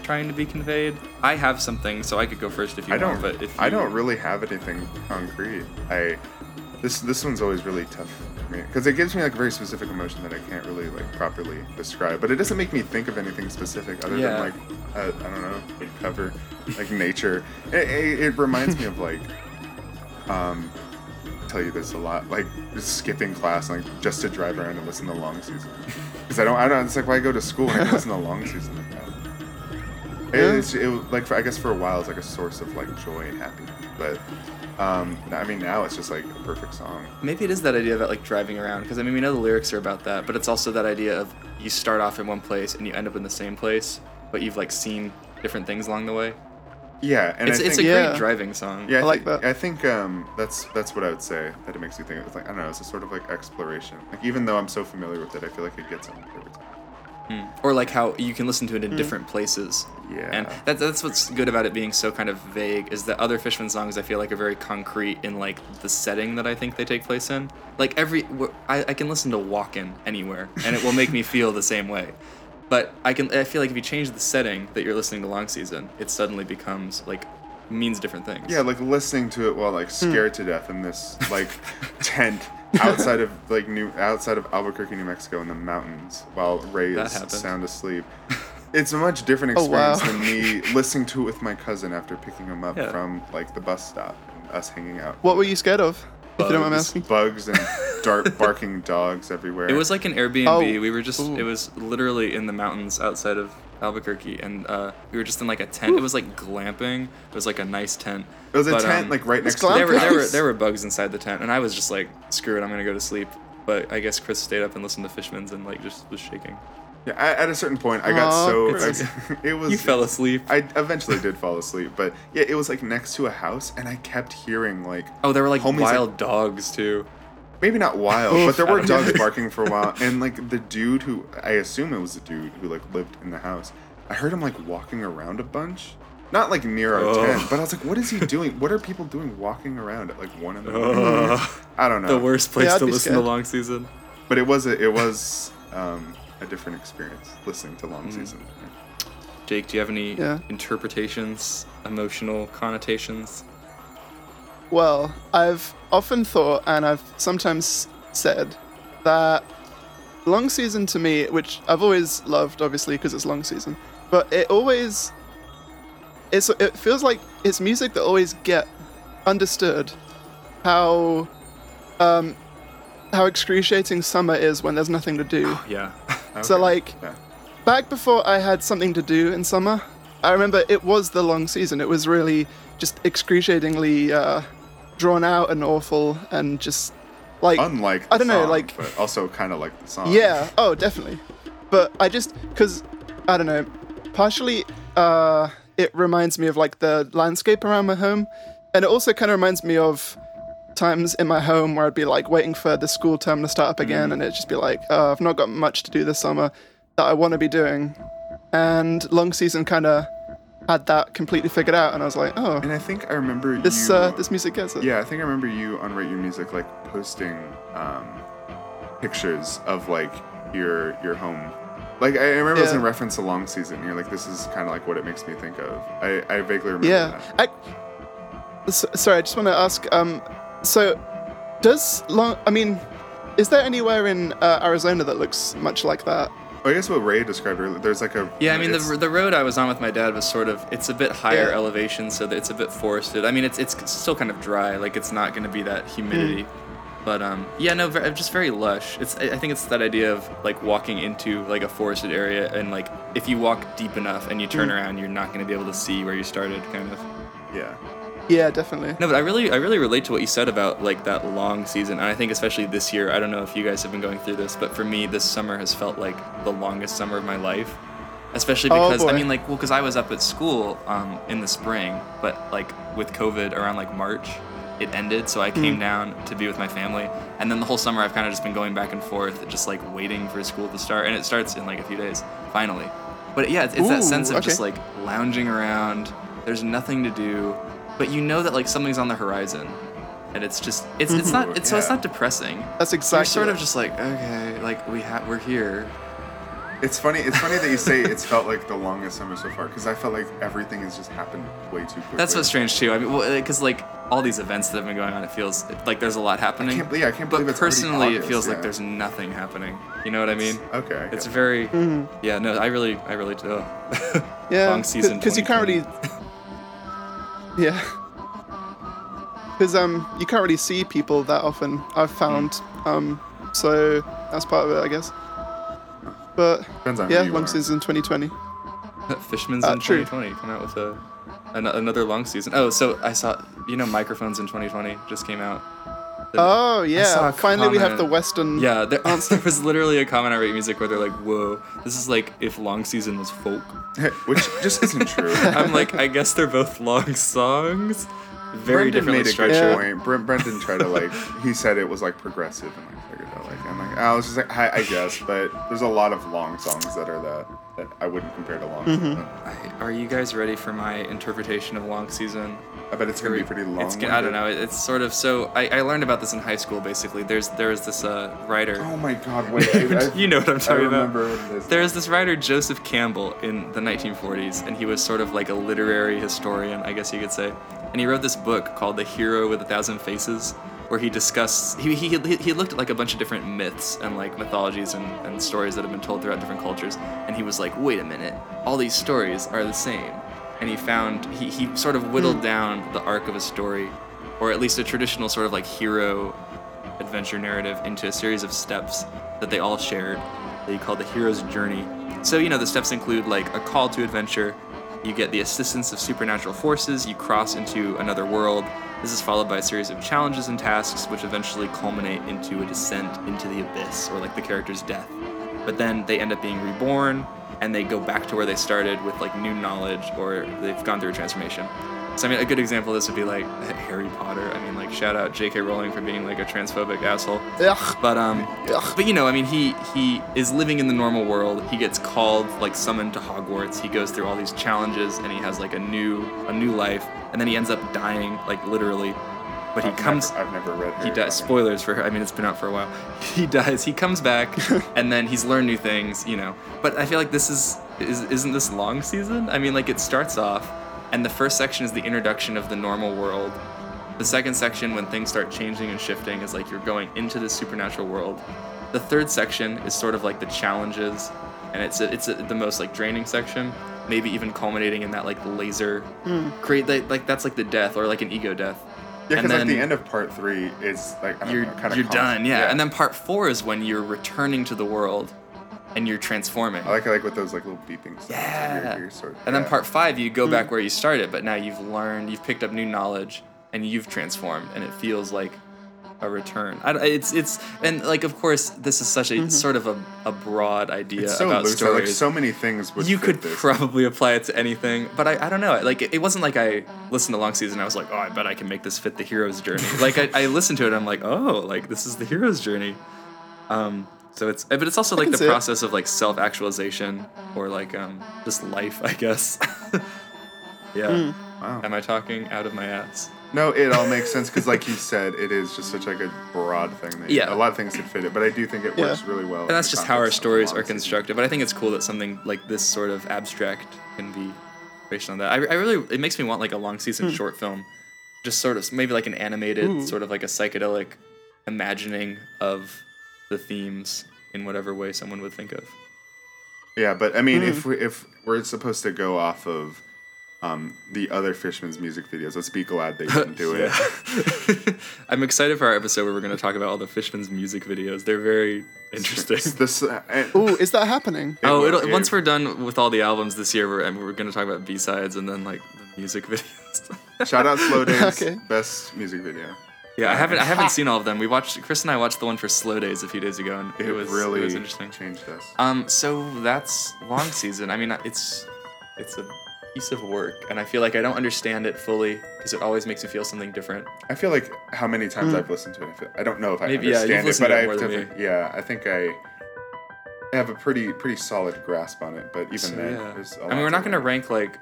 trying to be conveyed. I have something, so I could go first if you I don't. want. But if I don't really have anything concrete. I this this one's always really tough for me because it gives me like a very specific emotion that I can't really like properly describe. But it doesn't make me think of anything specific other Yeah. than like uh, I don't know, like cover, like nature. It, it, it reminds me of like um. Tell you this a lot, like just skipping class, like just to drive around and listen to long season. Because I don't, I don't. It's like why go to school when I listen to long season like that. Yeah. It's, it was like for, I guess for a while it's like a source of like joy and happiness, but um, I mean now it's just like a perfect song. Maybe it is that idea that like driving around because I mean we know the lyrics are about that, but it's also that idea of you start off in one place and you end up in the same place, but you've like seen different things along the way. Yeah, and It's I it's a think, Yeah. great driving song. yeah, I, I like think, that. I think um, that's that's what I would say that it makes you think. It's like I don't know, it's a sort of like exploration. Like even though I'm so familiar with it, I feel like it gets on my every time. Hmm. Or like how you can listen to it in hmm. different places. Yeah. And that, that's what's good about it being so kind of vague is that other Fishman songs I feel like are very concrete in like the setting that I think they take place in. Like every I, I can listen to Walkin' anywhere and it will make me feel the same way. But I can I feel like if you change the setting that you're listening to Long Season, it suddenly becomes like means different things. Yeah, like listening to it while like scared hmm. to death in this like tent outside of like New outside of Albuquerque, New Mexico, in the mountains while Ray That is happened. sound asleep. It's a much different Oh, wow. experience than me listening to it with my cousin after picking him up Yeah. from like the bus stop and us hanging out. What were you scared of? If you don't mind me Bugs, asking. bugs and dart barking dogs everywhere. It was like an Airbnb. Oh, we were just ooh. it was literally in the mountains outside of Albuquerque and uh, we were just in like a tent. It was like glamping. It was like a nice tent. it was a tent um, like right next to there were there were there were bugs inside the tent, and I was just like, screw it, I'm gonna go to sleep. But I guess Chris stayed up and listened to Fishman's and like just was shaking. Yeah, I, at a certain point, I got Aw, so Chris. it was. You fell asleep. I eventually did fall asleep, but yeah, it was like next to a house, and I kept hearing like Oh, there were like Homies, like- wild dogs too. maybe not wild, but there were dogs barking for a while, and like the dude who I assume it was the dude who like lived in the house. I heard him like walking around a bunch, not like near our Ugh. tent, but I was like, what is he doing? What are people doing walking around at like one in the morning? Ugh. I don't know. The worst place Yeah, to be listen to long season. but it was a, it was um, a different experience listening to Mm. long season. Jake, do you have any Yeah. interpretations, emotional connotations? Well, I've often thought, and I've sometimes said, that long season to me, which I've always loved, obviously, because it's long season, but it always, it's it feels like it's music that always get understood how, um, how excruciating summer is when there's nothing to do. Yeah. So like, Yeah. back before I had something to do in summer, I remember it was the long season. It was really just excruciatingly uh, drawn out and awful and just like unlike I don't know, like- but also kind of like the song. yeah, oh definitely. But I just because I don't know, partially uh, it reminds me of like the landscape around my home, and it also kind of reminds me of times in my home where I'd be like waiting for the school term to start up again, and it'd just be like, oh, I've not got much to do this summer that I want to be doing, and long season kind of had that completely figured out, and I was like, oh, And I think I remember this you. uh, this music gets it. Yeah, I think I remember you on Rate Your Music like posting um, pictures of like your your home. Like I remember it was in reference to long season. You're like, this is kind of like what it makes me think of. I, I vaguely remember Yeah. that. I, s- sorry, I just want to ask. Um, so, does long? I mean, is there anywhere in uh, Arizona that looks much like that? I guess what Ray described earlier. There's like a Yeah, I mean the, the road I was on with my dad was sort of it's a bit higher Yeah. elevation, so that it's a bit forested. I mean it's it's still kind of dry, like it's not going to be that humidity. But um, yeah, no, ver- just very lush. It's I I think it's that idea of like walking into like a forested area and like if you walk deep enough and you turn around, you're not going to be able to see where you started, kind of. yeah. Yeah, definitely. No, but I really, I really relate to what you said about like that long season, and I think especially this year. I don't know if you guys have been going through this, but for me, this summer has felt like the longest summer of my life. Especially Oh, because I mean, like, well, because I was up at school um, in the spring, but like with COVID around like March, it ended, so I came down to be with my family, and then the whole summer I've kind of just been going back and forth, just like waiting for school to start, and it starts in like a few days, finally. But yeah, it's, it's that sense of just like lounging around. There's nothing to do, but you know that like something's on the horizon, and it's just it's it's not it's so it's not depressing. That's You're exactly. sort of just like okay, like we have we're here. It's funny. It's funny that you say it's felt like the longest summer so far because I felt like everything has just happened way too quickly. That's what's strange too. I mean, because like all these events that have been going on, it feels like there's a lot happening. I can't believe- yeah, I can't but believe it's already personally, it August, feels like there's nothing happening. You know what I mean? Okay. I It's get it. very Mm-hmm. yeah. No, I really I really do. yeah, long season. because you can't really. 2020. Yeah. Because um, you can't really see people that often. I've found. Um, so that's part of it, I guess. But yeah, long are. season 2020. Fishmans Uh, in true. 2020 come out with a an- another long season. Oh, so I saw you know microphones in 2020 just came out. Oh yeah, finally we have the. Western. Yeah, there, there was literally a comment on Rate Music where they're like, "Whoa, this is like if long season was folk." which just isn't true. I'm like, I guess they're both long songs, very Brendan differently made a good point. Brent, Brendan tried to like he said it was like progressive and I figured that like. I'm like I was just like I, I guess, but there's a lot of long songs that are that that I wouldn't compare to long. Mm-hmm. I- Are you guys ready for my interpretation of long season? I bet it's gonna be pretty long. It's, I don't know. It's sort of so. I, I learned about this in high school. Basically, there's there was this uh, writer. Oh my god! Wait, I, I, you know what I'm I talking about. remember what it is. There's this writer Joseph Campbell in the 1940s, and he was sort of like a literary historian, I guess you could say. And he wrote this book called The Hero with a Thousand Faces, where he discussed he he, he he looked at like a bunch of different myths and like mythologies and, and stories that have been told throughout different cultures. And he was like, wait a minute, all these stories are the same. And he found he he sort of whittled hmm. down the arc of a story, or at least a traditional sort of like hero adventure narrative into a series of steps that they all shared that he called the hero's journey. So, you know, the steps include like a call to adventure, you get the assistance of supernatural forces, you cross into another world. This is followed by a series of challenges and tasks, which eventually culminate into a descent into the abyss, or like the character's death. But then they end up being reborn, and they go back to where they started with like new knowledge, or they've gone through a transformation. So I mean, a good example of this would be like Harry Potter. I mean, like shout out J.K. Rowling for being like a transphobic asshole. Ugh. But um, Ugh. but you know, I mean, he he is living in the normal world. He gets called, like summoned to Hogwarts. He goes through all these challenges, and he has like a new a new life. And then he ends up dying, like literally. But he I've comes. Never, I've never read. He Harry dies. Potter. Spoilers for her. I mean, it's been out for a while. He dies. He comes back, and then he's learned new things, you know. But I feel like this is, is isn't this long season? I mean, like it starts off, and the first section is the introduction of the normal world. The second section, when things start changing and shifting, is like you're going into the supernatural world. The third section is sort of like the challenges, and it's a, it's a, the most like draining section. Maybe even culminating in that like laser, hmm. create that like that's like the death or like an ego death. Yeah, because like the end of part three is like I don't you're know, kind of you're done, yeah. And then part four is when you're returning to the world, and you're transforming. I like it like with those like little beeping sounds. yeah. You're, you're sort of- and then part five, you go back hmm. where you started, but now you've learned, you've picked up new knowledge, and you've transformed, and it feels like a return. I, it's it's and like of course this is such a sort of a, a broad idea It's so about loose. stories. Like so many things would. you fit could this. probably apply it to anything, but I, I don't know. Like it, it wasn't like I listened to Long Season. I was like, oh, I bet I can make this fit the hero's journey. like I, I listened to it. I'm like, oh, like this is the hero's journey. Um, so it's but it's also like the see it. process of like self actualization or like um just life, I guess. yeah. Wow. Am I talking out of my ass? No, it all makes sense because, like you said, it is just such like a broad thing. That Yeah. a lot of things could fit it, but I do think it Yeah. works really well. And that's just how our stories are constructed. But I think it's cool that something like this sort of abstract can be based on that. I, I really, it makes me want like a long season short film, just sort of maybe like an animated, sort of like a psychedelic imagining of the themes in whatever way someone would think of. Yeah, but I mean, Hmm. if we if we're supposed to go off of um, the other Fishmans music videos, let's be glad they didn't do it. I'm excited for our episode where we're going to talk about all the Fishmans music videos. They're very interesting. This uh, and- Ooh, is that happening? oh, will- it'll, it- once we're done with all the albums this year, we're, and we're going to talk about B sides and then like music videos. Shout out Slow Days, Okay. best music video. yeah, I haven't I haven't seen all of them. We watched Chris and I watched the one for Slow Days a few days ago, and It, it, was really it was interesting. changed us. Um, so that's long season. I mean, it's it's a piece of work, and I feel like I don't understand it fully because it always makes me feel something different. I feel like how many times mm. I've listened to it. I, feel, I don't know if I Maybe, yeah, you've understand it, listened but to it I more than me. definitely, yeah, I think I have a pretty pretty solid grasp on it. But even So, then, yeah. there's a I lot mean, we're not gonna rank like.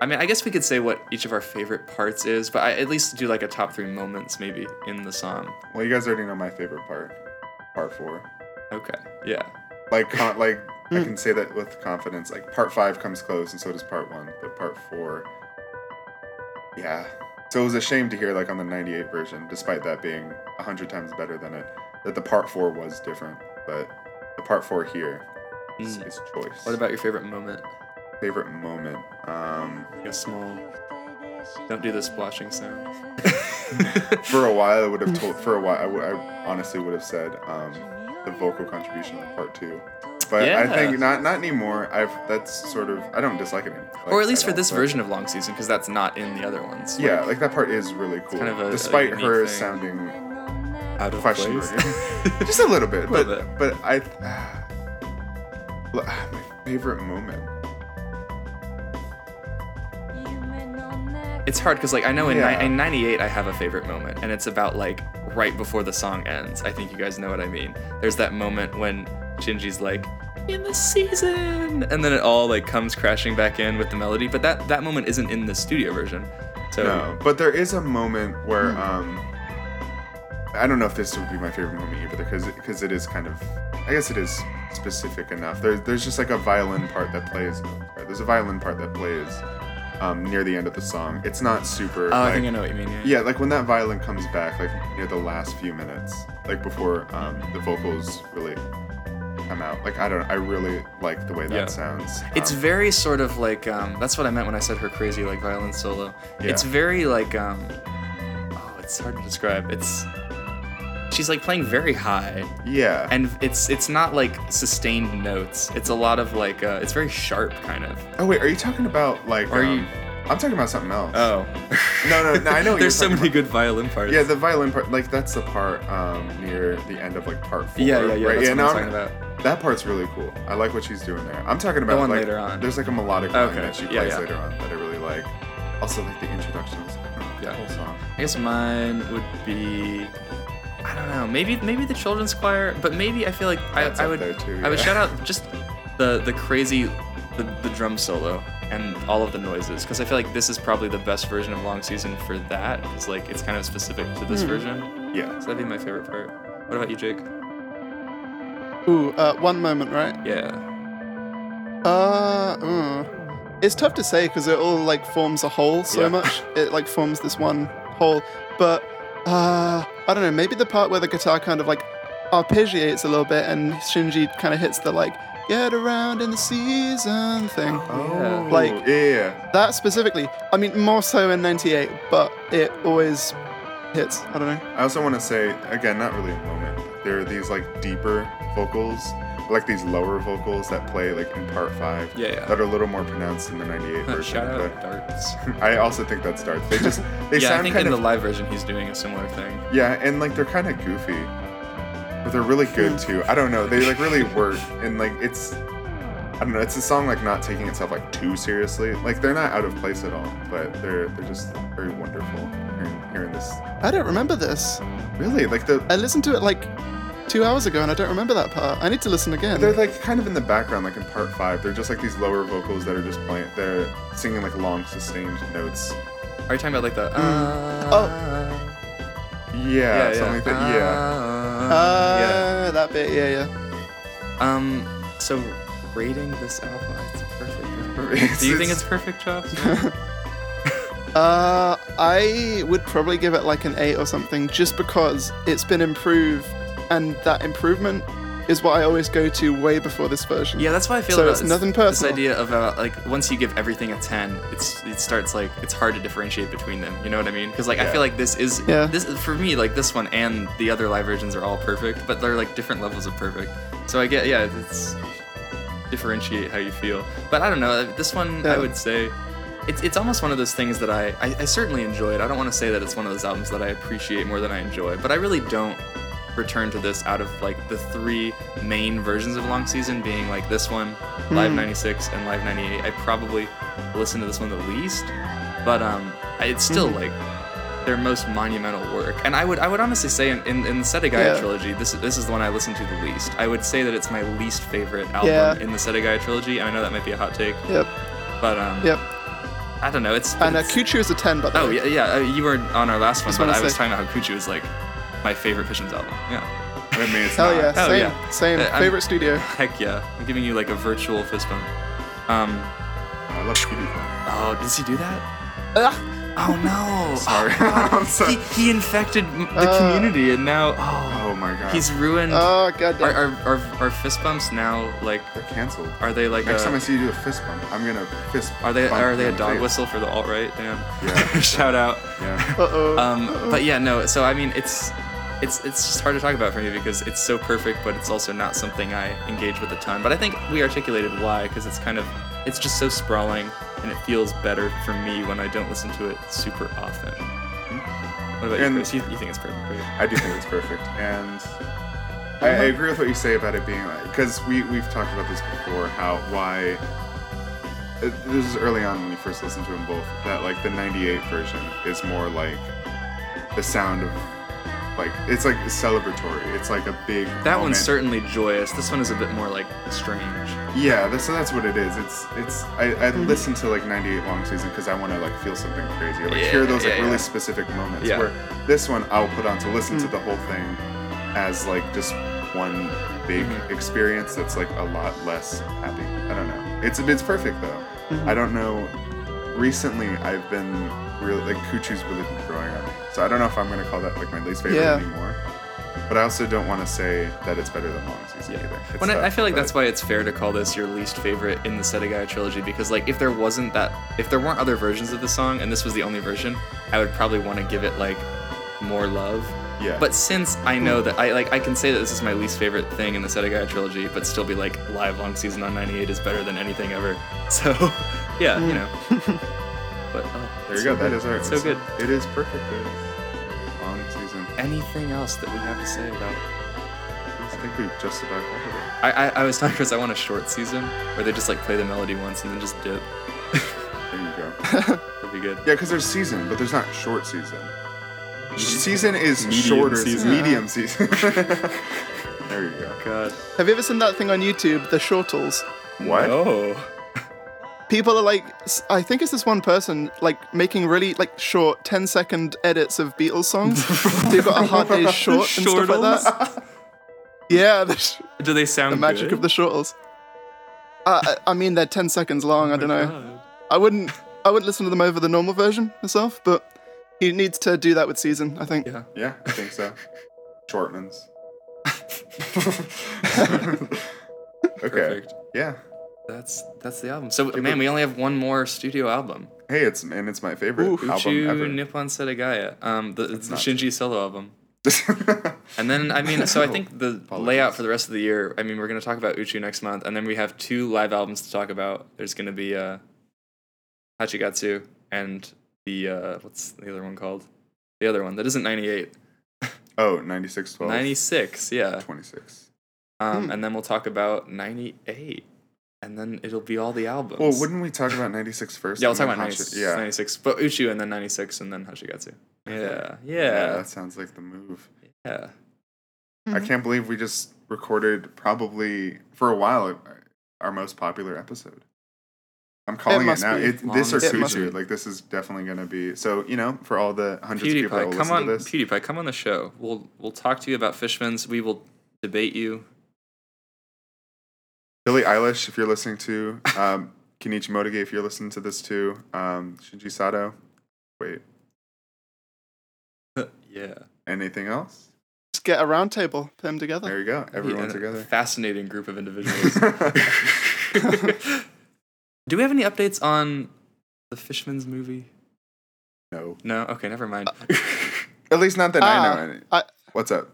I mean, I guess we could say what each of our favorite parts is, but I at least do like a top three moments maybe in the song. Well, you guys already know my favorite part, part four. Okay. Yeah. Like, con- like I Hmm. can say that with confidence. Like, part five comes close, and so does part one. But part four, yeah. So it was a shame to hear, like, on the '98 version, despite that being a hundred times better than it, that the part four was different. But the part four here is, Mm. is choice. What about your favorite moment? favorite moment? Um, Like a small. Don't do the splashing sound. for a while, I would have told. For a while, I, honestly would have said um, the vocal contribution of part two. But I think not not anymore. I've that's sort of I don't dislike it. Any, or at least for this but- version of Long Season, because that's not in the other ones. Yeah, like that part is really cool. kind of a- a despite unique her thing. sounding Out of questionable, place. just a little bit. but Little bit. but I my favorite moment. It's hard because like I know in, Yeah. ni- in '98 I have a favorite moment, and it's about like right before the song ends. I think you guys know what I mean. There's that moment when Shinji's like in the season, and then it all like comes crashing back in with the melody. But that that moment isn't in the studio version. So No, but there is a moment where Hmm. um, I don't know if this would be my favorite moment either, because because it is kind of, I guess it is specific enough. There's there's just like a violin part that plays. sorry, There's a violin part that plays um, near the end of the song. It's not super. oh, I think I know what you mean. Yeah. Yeah, like when that violin comes back, like near the last few minutes, like before um, the vocals really come out. Like I don't, I really like the way that Yeah. sounds. It's Um, very sort of like um, that's what I meant when I said her crazy like violin solo. It's very like um, oh, it's hard to describe. It's she's like playing very high, yeah, and it's it's not like sustained notes. It's a lot of like uh, it's very sharp kind of. oh wait, are you talking about like? Are um, you- I'm talking about something else. Oh, No, no, no, I know There's so many about. good violin parts. Yeah, the violin part, like that's the part um, near the end of like part four. yeah, yeah, yeah. Right? That's yeah, what no, I'm talking about. That part's really cool. I like what she's doing there. I'm talking about the one like later on. there's like a melodic line that she plays yeah. later on that I really like. Also like the introductions. I don't the whole song. I guess mine would be. I don't know. Maybe maybe the children's choir, but maybe I feel like I, I would too, I would shout out just the the crazy the, the drum solo and all of the noises because I feel like this is probably the best version of Long Season for that because like it's kind of specific to this version. Yeah. So that'd be my favorite part. What about you, Jake? Ooh, uh, one moment, right? Yeah. Uh, uh, it's tough to say because it all like forms a whole so Yeah. much. It like forms this one whole. But uh, I don't know. Maybe the part where the guitar kind of like arpeggiates a little bit and Shinji kind of hits the like "get around in the season" thing. Oh, Like- yeah, yeah, yeah. That specifically. I mean, more so in '98, but it always hits. I don't know. I also want to say again, not really a moment. There are these like deeper vocals, like these lower vocals that play like in part five. Yeah, yeah. That are a little more pronounced in the '98 version. Shout out but darts. I also think that starts. They just they yeah, I sound think kind in of the live version he's doing a similar thing. yeah, and like they're kind of goofy, but they're really good too. I don't know. They like really work, and like it's. I don't know. It's a song like not taking itself like too seriously. Like they're not out of place at all, but they're they're just very wonderful. Hearing, hearing this, I don't remember this. really like the I listened to it like two hours ago, and I don't remember that part. I need to listen again. They're like kind of in the background, like in part five. They're just like these lower vocals that are just playing. They're singing like long sustained notes. Are you talking about like the? Mm. Uh, oh. Yeah, yeah, something yeah. like that. Yeah. uh, yeah. that bit. Yeah, yeah. Um, so rating this album, it's perfect. It's- Do you think it's- it's perfect, Chops? Uh, I would probably give it like an eight or something, just because it's been improved, and that improvement is what I always go to way before this version. yeah, that's why I feel So about it's this, nothing this personal. idea of uh, like once you give everything a ten, it's it starts like it's hard to differentiate between them. You know what I mean? Because like I feel like this is Yeah. this for me like this one and the other live versions are all perfect, but they're like different levels of perfect. So I get yeah, it's differentiate how you feel. But I don't know. This one I would say it's it's almost one of those things that I, I I certainly enjoy it. I don't want to say that it's one of those albums that I appreciate more than I enjoy, but I really don't return to this out of like the three main versions of Long Season being like this one, Live 96 and Live 98. I probably listen to this one the least, but um it's still like their most monumental work. And I would I would honestly say in, in, in the Setagaya Yeah. trilogy, this is this is the one I listen to the least. I would say that it's my least favorite album Yeah. in the Setagaya trilogy, and I know that might be a hot take, Yep. but um Yep. I don't know. It's And uh, Kuchu is a 10, by the Oh way. yeah, yeah. uh, You were on our last one, Just but I was say- talking about how Kuchu is like my favorite Fishmans album. Yeah. I mean, it's Hell not. yeah. Oh, same. yeah. Same. Uh, I'm- Favorite studio. Heck yeah. I'm giving you like a virtual fist bump. Um. I love PewDiePie. Oh, does he do that? Ugh. Oh no. Sorry. Oh, I'm sorry. He, he infected m- the Uh. community, and now oh, Oh my god. he's ruined. Oh, god are, damn. are, are, are fist bumps now like? They're canceled. Are they like Next a? time I see you do a fist bump, I'm gonna fist. are they bump are they a in the dog face. whistle for the alt right? Damn. Yeah. Shout out. Yeah. Uh-oh. Um, but yeah, no. So I mean, it's it's it's just hard to talk about for me because it's so perfect, but it's also not something I engage with a ton. But I think we articulated why because it's kind of it's just so sprawling and it feels better for me when I don't listen to it super often. What about And- you, Chris? You, you think it's perfect, right? I do think it's perfect, and I, I agree with what you say about it being like because we we've talked about this before. How why uh, this is early on when you first listened to them both that like the '98 version is more like the sound of like it's like celebratory. It's like a big That one's certainly joyous. This one is a bit more like strange. Yeah, that's, that's what it is. It's it's I, I Mm-hmm. listen to like 98 long season because I want to like feel something crazy or like Yeah, hear those like yeah, really specific moments. Yeah. Where this one I'll put on to listen Mm. to the whole thing as like just one big Mhm. experience that's like a lot less happy. I don't know. It's it's perfect though. Mhm. I don't know. Recently I've been really like Kuchu's really been growing on me. So I don't know if I'm gonna call that like my least favorite Yeah. anymore. But I also don't want to say that it's better than long season either. It's When I, I feel like but- that's why it's fair to call this your least favorite in the Setagaya trilogy because like if there wasn't that if there weren't other versions of the song and this was the only version, I would probably want to give it like more love. yeah. But since I know that I like I can say that this is my least favorite thing in the Setagaya trilogy, but still be like live long season on 98 is better than anything ever. So yeah, you hmm. know. But There you go. so That good. is our. It's so good. It is perfect. It is long season. Anything else that we have to say about I think we've just about covered it. I, I, I was telling Chris I want a short season where they just like play the melody once and then just dip. There you go. That'd be good. Yeah, because there's season, but there's not short season. Season is Medium shorter. season. Medium season. there you go. God. Have you ever seen that thing on YouTube, the Shortles? What? Oh. People are like, i think it's this one person like making really like short 10 second edits of Beatles songs. They've got a hard day's short and stuff like that. Yeah, the, sh- Do they sound the magic good? of the Shortles. Uh, I I mean, they're 10 seconds long. I don't know. God. I wouldn't. I wouldn't listen to them over the normal version myself, but he needs to do that with season. I think. Yeah. Yeah, I think so. Shortmans. okay. Perfect. Yeah. That's that's the album. So man, we only have one more studio album. Hey, it's and it's my favorite Ooh. album Uchu ever. Nippon Setagaya. Um, the, it's the Shinji solo album. And then I mean, so I think the Apologies. layout for the rest of the year. I mean, we're gonna talk about Uchu next month, and then we have two live albums to talk about. There's gonna be uh, Hachigatsu and the uh, what's the other one called? The other one that isn't 98. oh, 96, 12, 96, yeah. 26. Um, Hmm. and then we'll talk about 98, and then it'll be all the albums. Well, wouldn't we talk about 96 first? yeah, we'll talk about 96, Yeah. 96, but Uchu and then 96 and then Hachigatsu. Yeah, Yeah, yeah, that sounds like the move. yeah. Mm-hmm. I can't believe we just recorded probably for a while our most popular episode. I'm calling it, must now. It, this or Longest It must Kuchu. Like this is definitely going to be. So you know, for all the hundreds of people that PewDiePie, come listen on, to this, PewDiePie, come on the show. We'll we'll talk to you about Fishmans. We will debate you. Billie Eilish, if you're listening to, um, Kenichi Motegi, if you're listening to this too, um, Shinji Sato. Wait, yeah, anything else? Just get a round table, put them together. There you go. Everyone Yeah, together. Fascinating group of individuals. Do we have any updates on the Fishmans movie? no, No. Okay, never mind. at least not that I Ah, know. Any. I- What's up?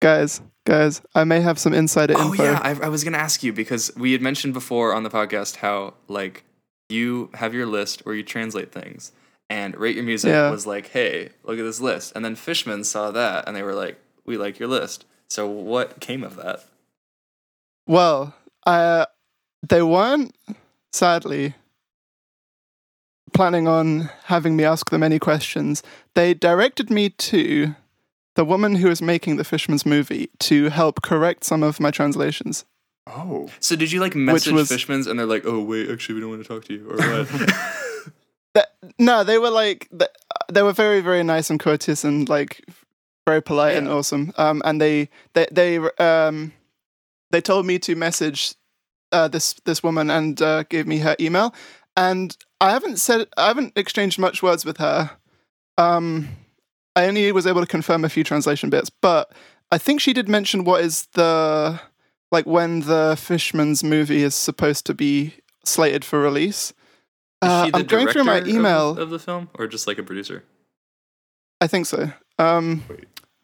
Guys, guys, I may have some insider info. Oh info. yeah, I, I was gonna ask you because we had mentioned before on the podcast how like you have your list where you translate things, and Rate Your Music Yeah. was like, "Hey, look at this list," and then Fishman saw that, and they were like, "We like your list." So what came of that? Well, uh, they weren't, sadly, planning on having me ask them any questions. They directed me to the woman who was making the Fishmans movie to help correct some of my translations. Oh, So did you like message was- Fishmans, and they're like, "Oh wait, actually, we don't want to talk to you," or what? That, no, they were like they were very very nice and courteous and like very polite and awesome. Um, and they they they um they told me to message uh, this this woman and uh, gave me her email. And I haven't said I haven't exchanged much words with her. Um, I only was able to confirm a few translation bits, but I think she did mention what is the like when the Fishmans movie is supposed to be slated for release. Uh, I'm going through my director of- email. of, the film, or just like a producer. I think so. Um,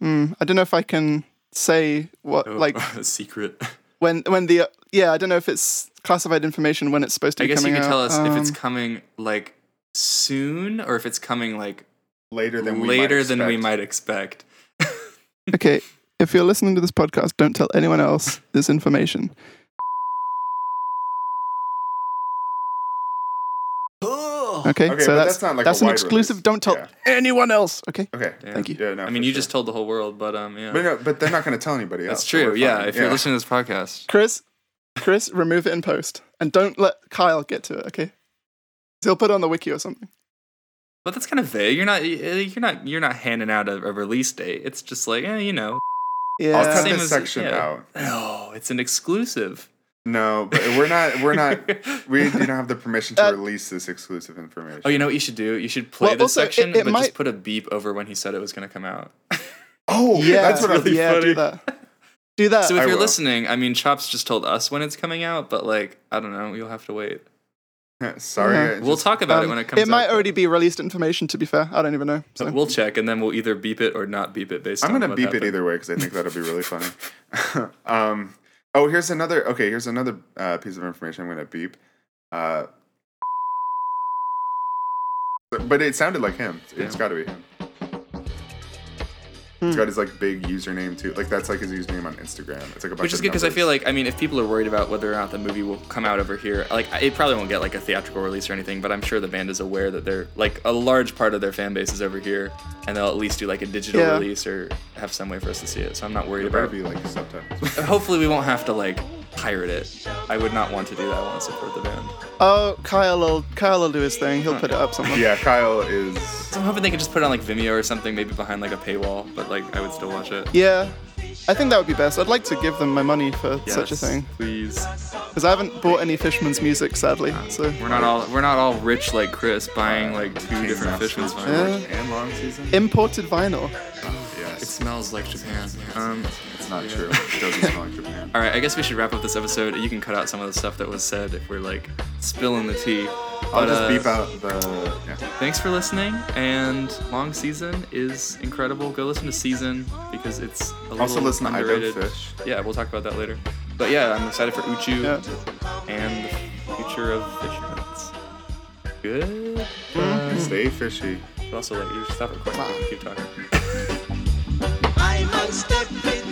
hmm, I don't know if I can say what Oh, like a secret. when when the yeah I don't know if it's classified information when it's supposed to I be guess you can could tell out. us if it's Um, coming like soon, or if it's coming like later than we later might than we expect. might expect. okay. If you're listening to this podcast, don't tell anyone else this information. Okay, Okay, so that's that's not like that's an exclusive. release. Don't tell Yeah. anyone else. Okay, Okay. Yeah. Thank you. Yeah, no. I mean, you sure. just told the whole world, but um, yeah, But no, but they're not going to tell anybody else. that's so true. Yeah, fine. if you're listening to this podcast, Chris, Chris, remove it in post and don't let Kyle get to it. Okay, he'll put it on the wiki or something. But that's kind of vague. You're not, you're not, you're not handing out a, a release date. It's just like, eh, you know, Yeah, I'll cut this as- section yeah. out. no, it's an exclusive. No, but we're not. We're not. We do not have the permission to Uh, release this exclusive information. Oh, you know what you should do? You should play Well, this also, it- section, it but might- just put a beep over when he said it was going to come out. Oh, yeah, that's what really yeah. funny. Do that. Do that. so if I you're will. listening, I mean, Chops just told us when it's coming out, but like, I don't know, you'll have to wait. I'm. Sorry. Yeah. We'll just- talk about it Um, when it comes. To it might out, already be released information. To be fair, I don't even know. So. We'll check, and then we'll either beep it or not beep it based I'm gonna what beep it either way because I think that'll be really funny. um, oh, here's another. Okay, here's another uh, piece of information I'm gonna beep. Uh, but it sounded like him. It's Yeah. got to be him. Hmm. It's got his like big username too. Like that's like his username on Instagram. It's like a bunch of. Which is good because I feel like I mean, if people are worried about whether or not the movie will come out over here, like it probably won't get like a theatrical release or anything. But I'm sure the band is aware that they're like a large part of their fan base is over here, and they'll at least do like a digital Yeah. release or have some way for us to see it. So I'm not worried It better about. be like subtitles. Hopefully, we won't have to like pirate it. I would not want to do that. I want to support the band. Oh, Kyle will Kyle will do his thing. He'll put it up somewhere. yeah, Kyle is. So I'm hoping they could just put it on like Vimeo or something, maybe behind like a paywall. But like, I would still watch it. Yeah, I think that would be best. I'd like to give them my money for such a thing please. because I haven't bought any Fishmans music, sadly. So We're not all we're not all rich like Chris, buying like two King different Fishmans George vinyls. Yeah. and long season. imported vinyl. It yes, smells like Japan. Um, it's not true. It doesn't smell like Japan. all right, I guess we should wrap up this episode. You can cut out some of the stuff that was said if we're like spilling the tea. I'll But, just uh, beep out the. Yeah. Thanks for listening. And Long Season is incredible. Go listen to Season because it's a little Also listen to I underrated. Don't Fish. Yeah, we'll talk about that later. But yeah, I'm excited for Uchu Yeah. and the future of Fishmans. Good. Stay fishy. But also, like, you should stop recording. Wow. Keep talking. I'm unstuck with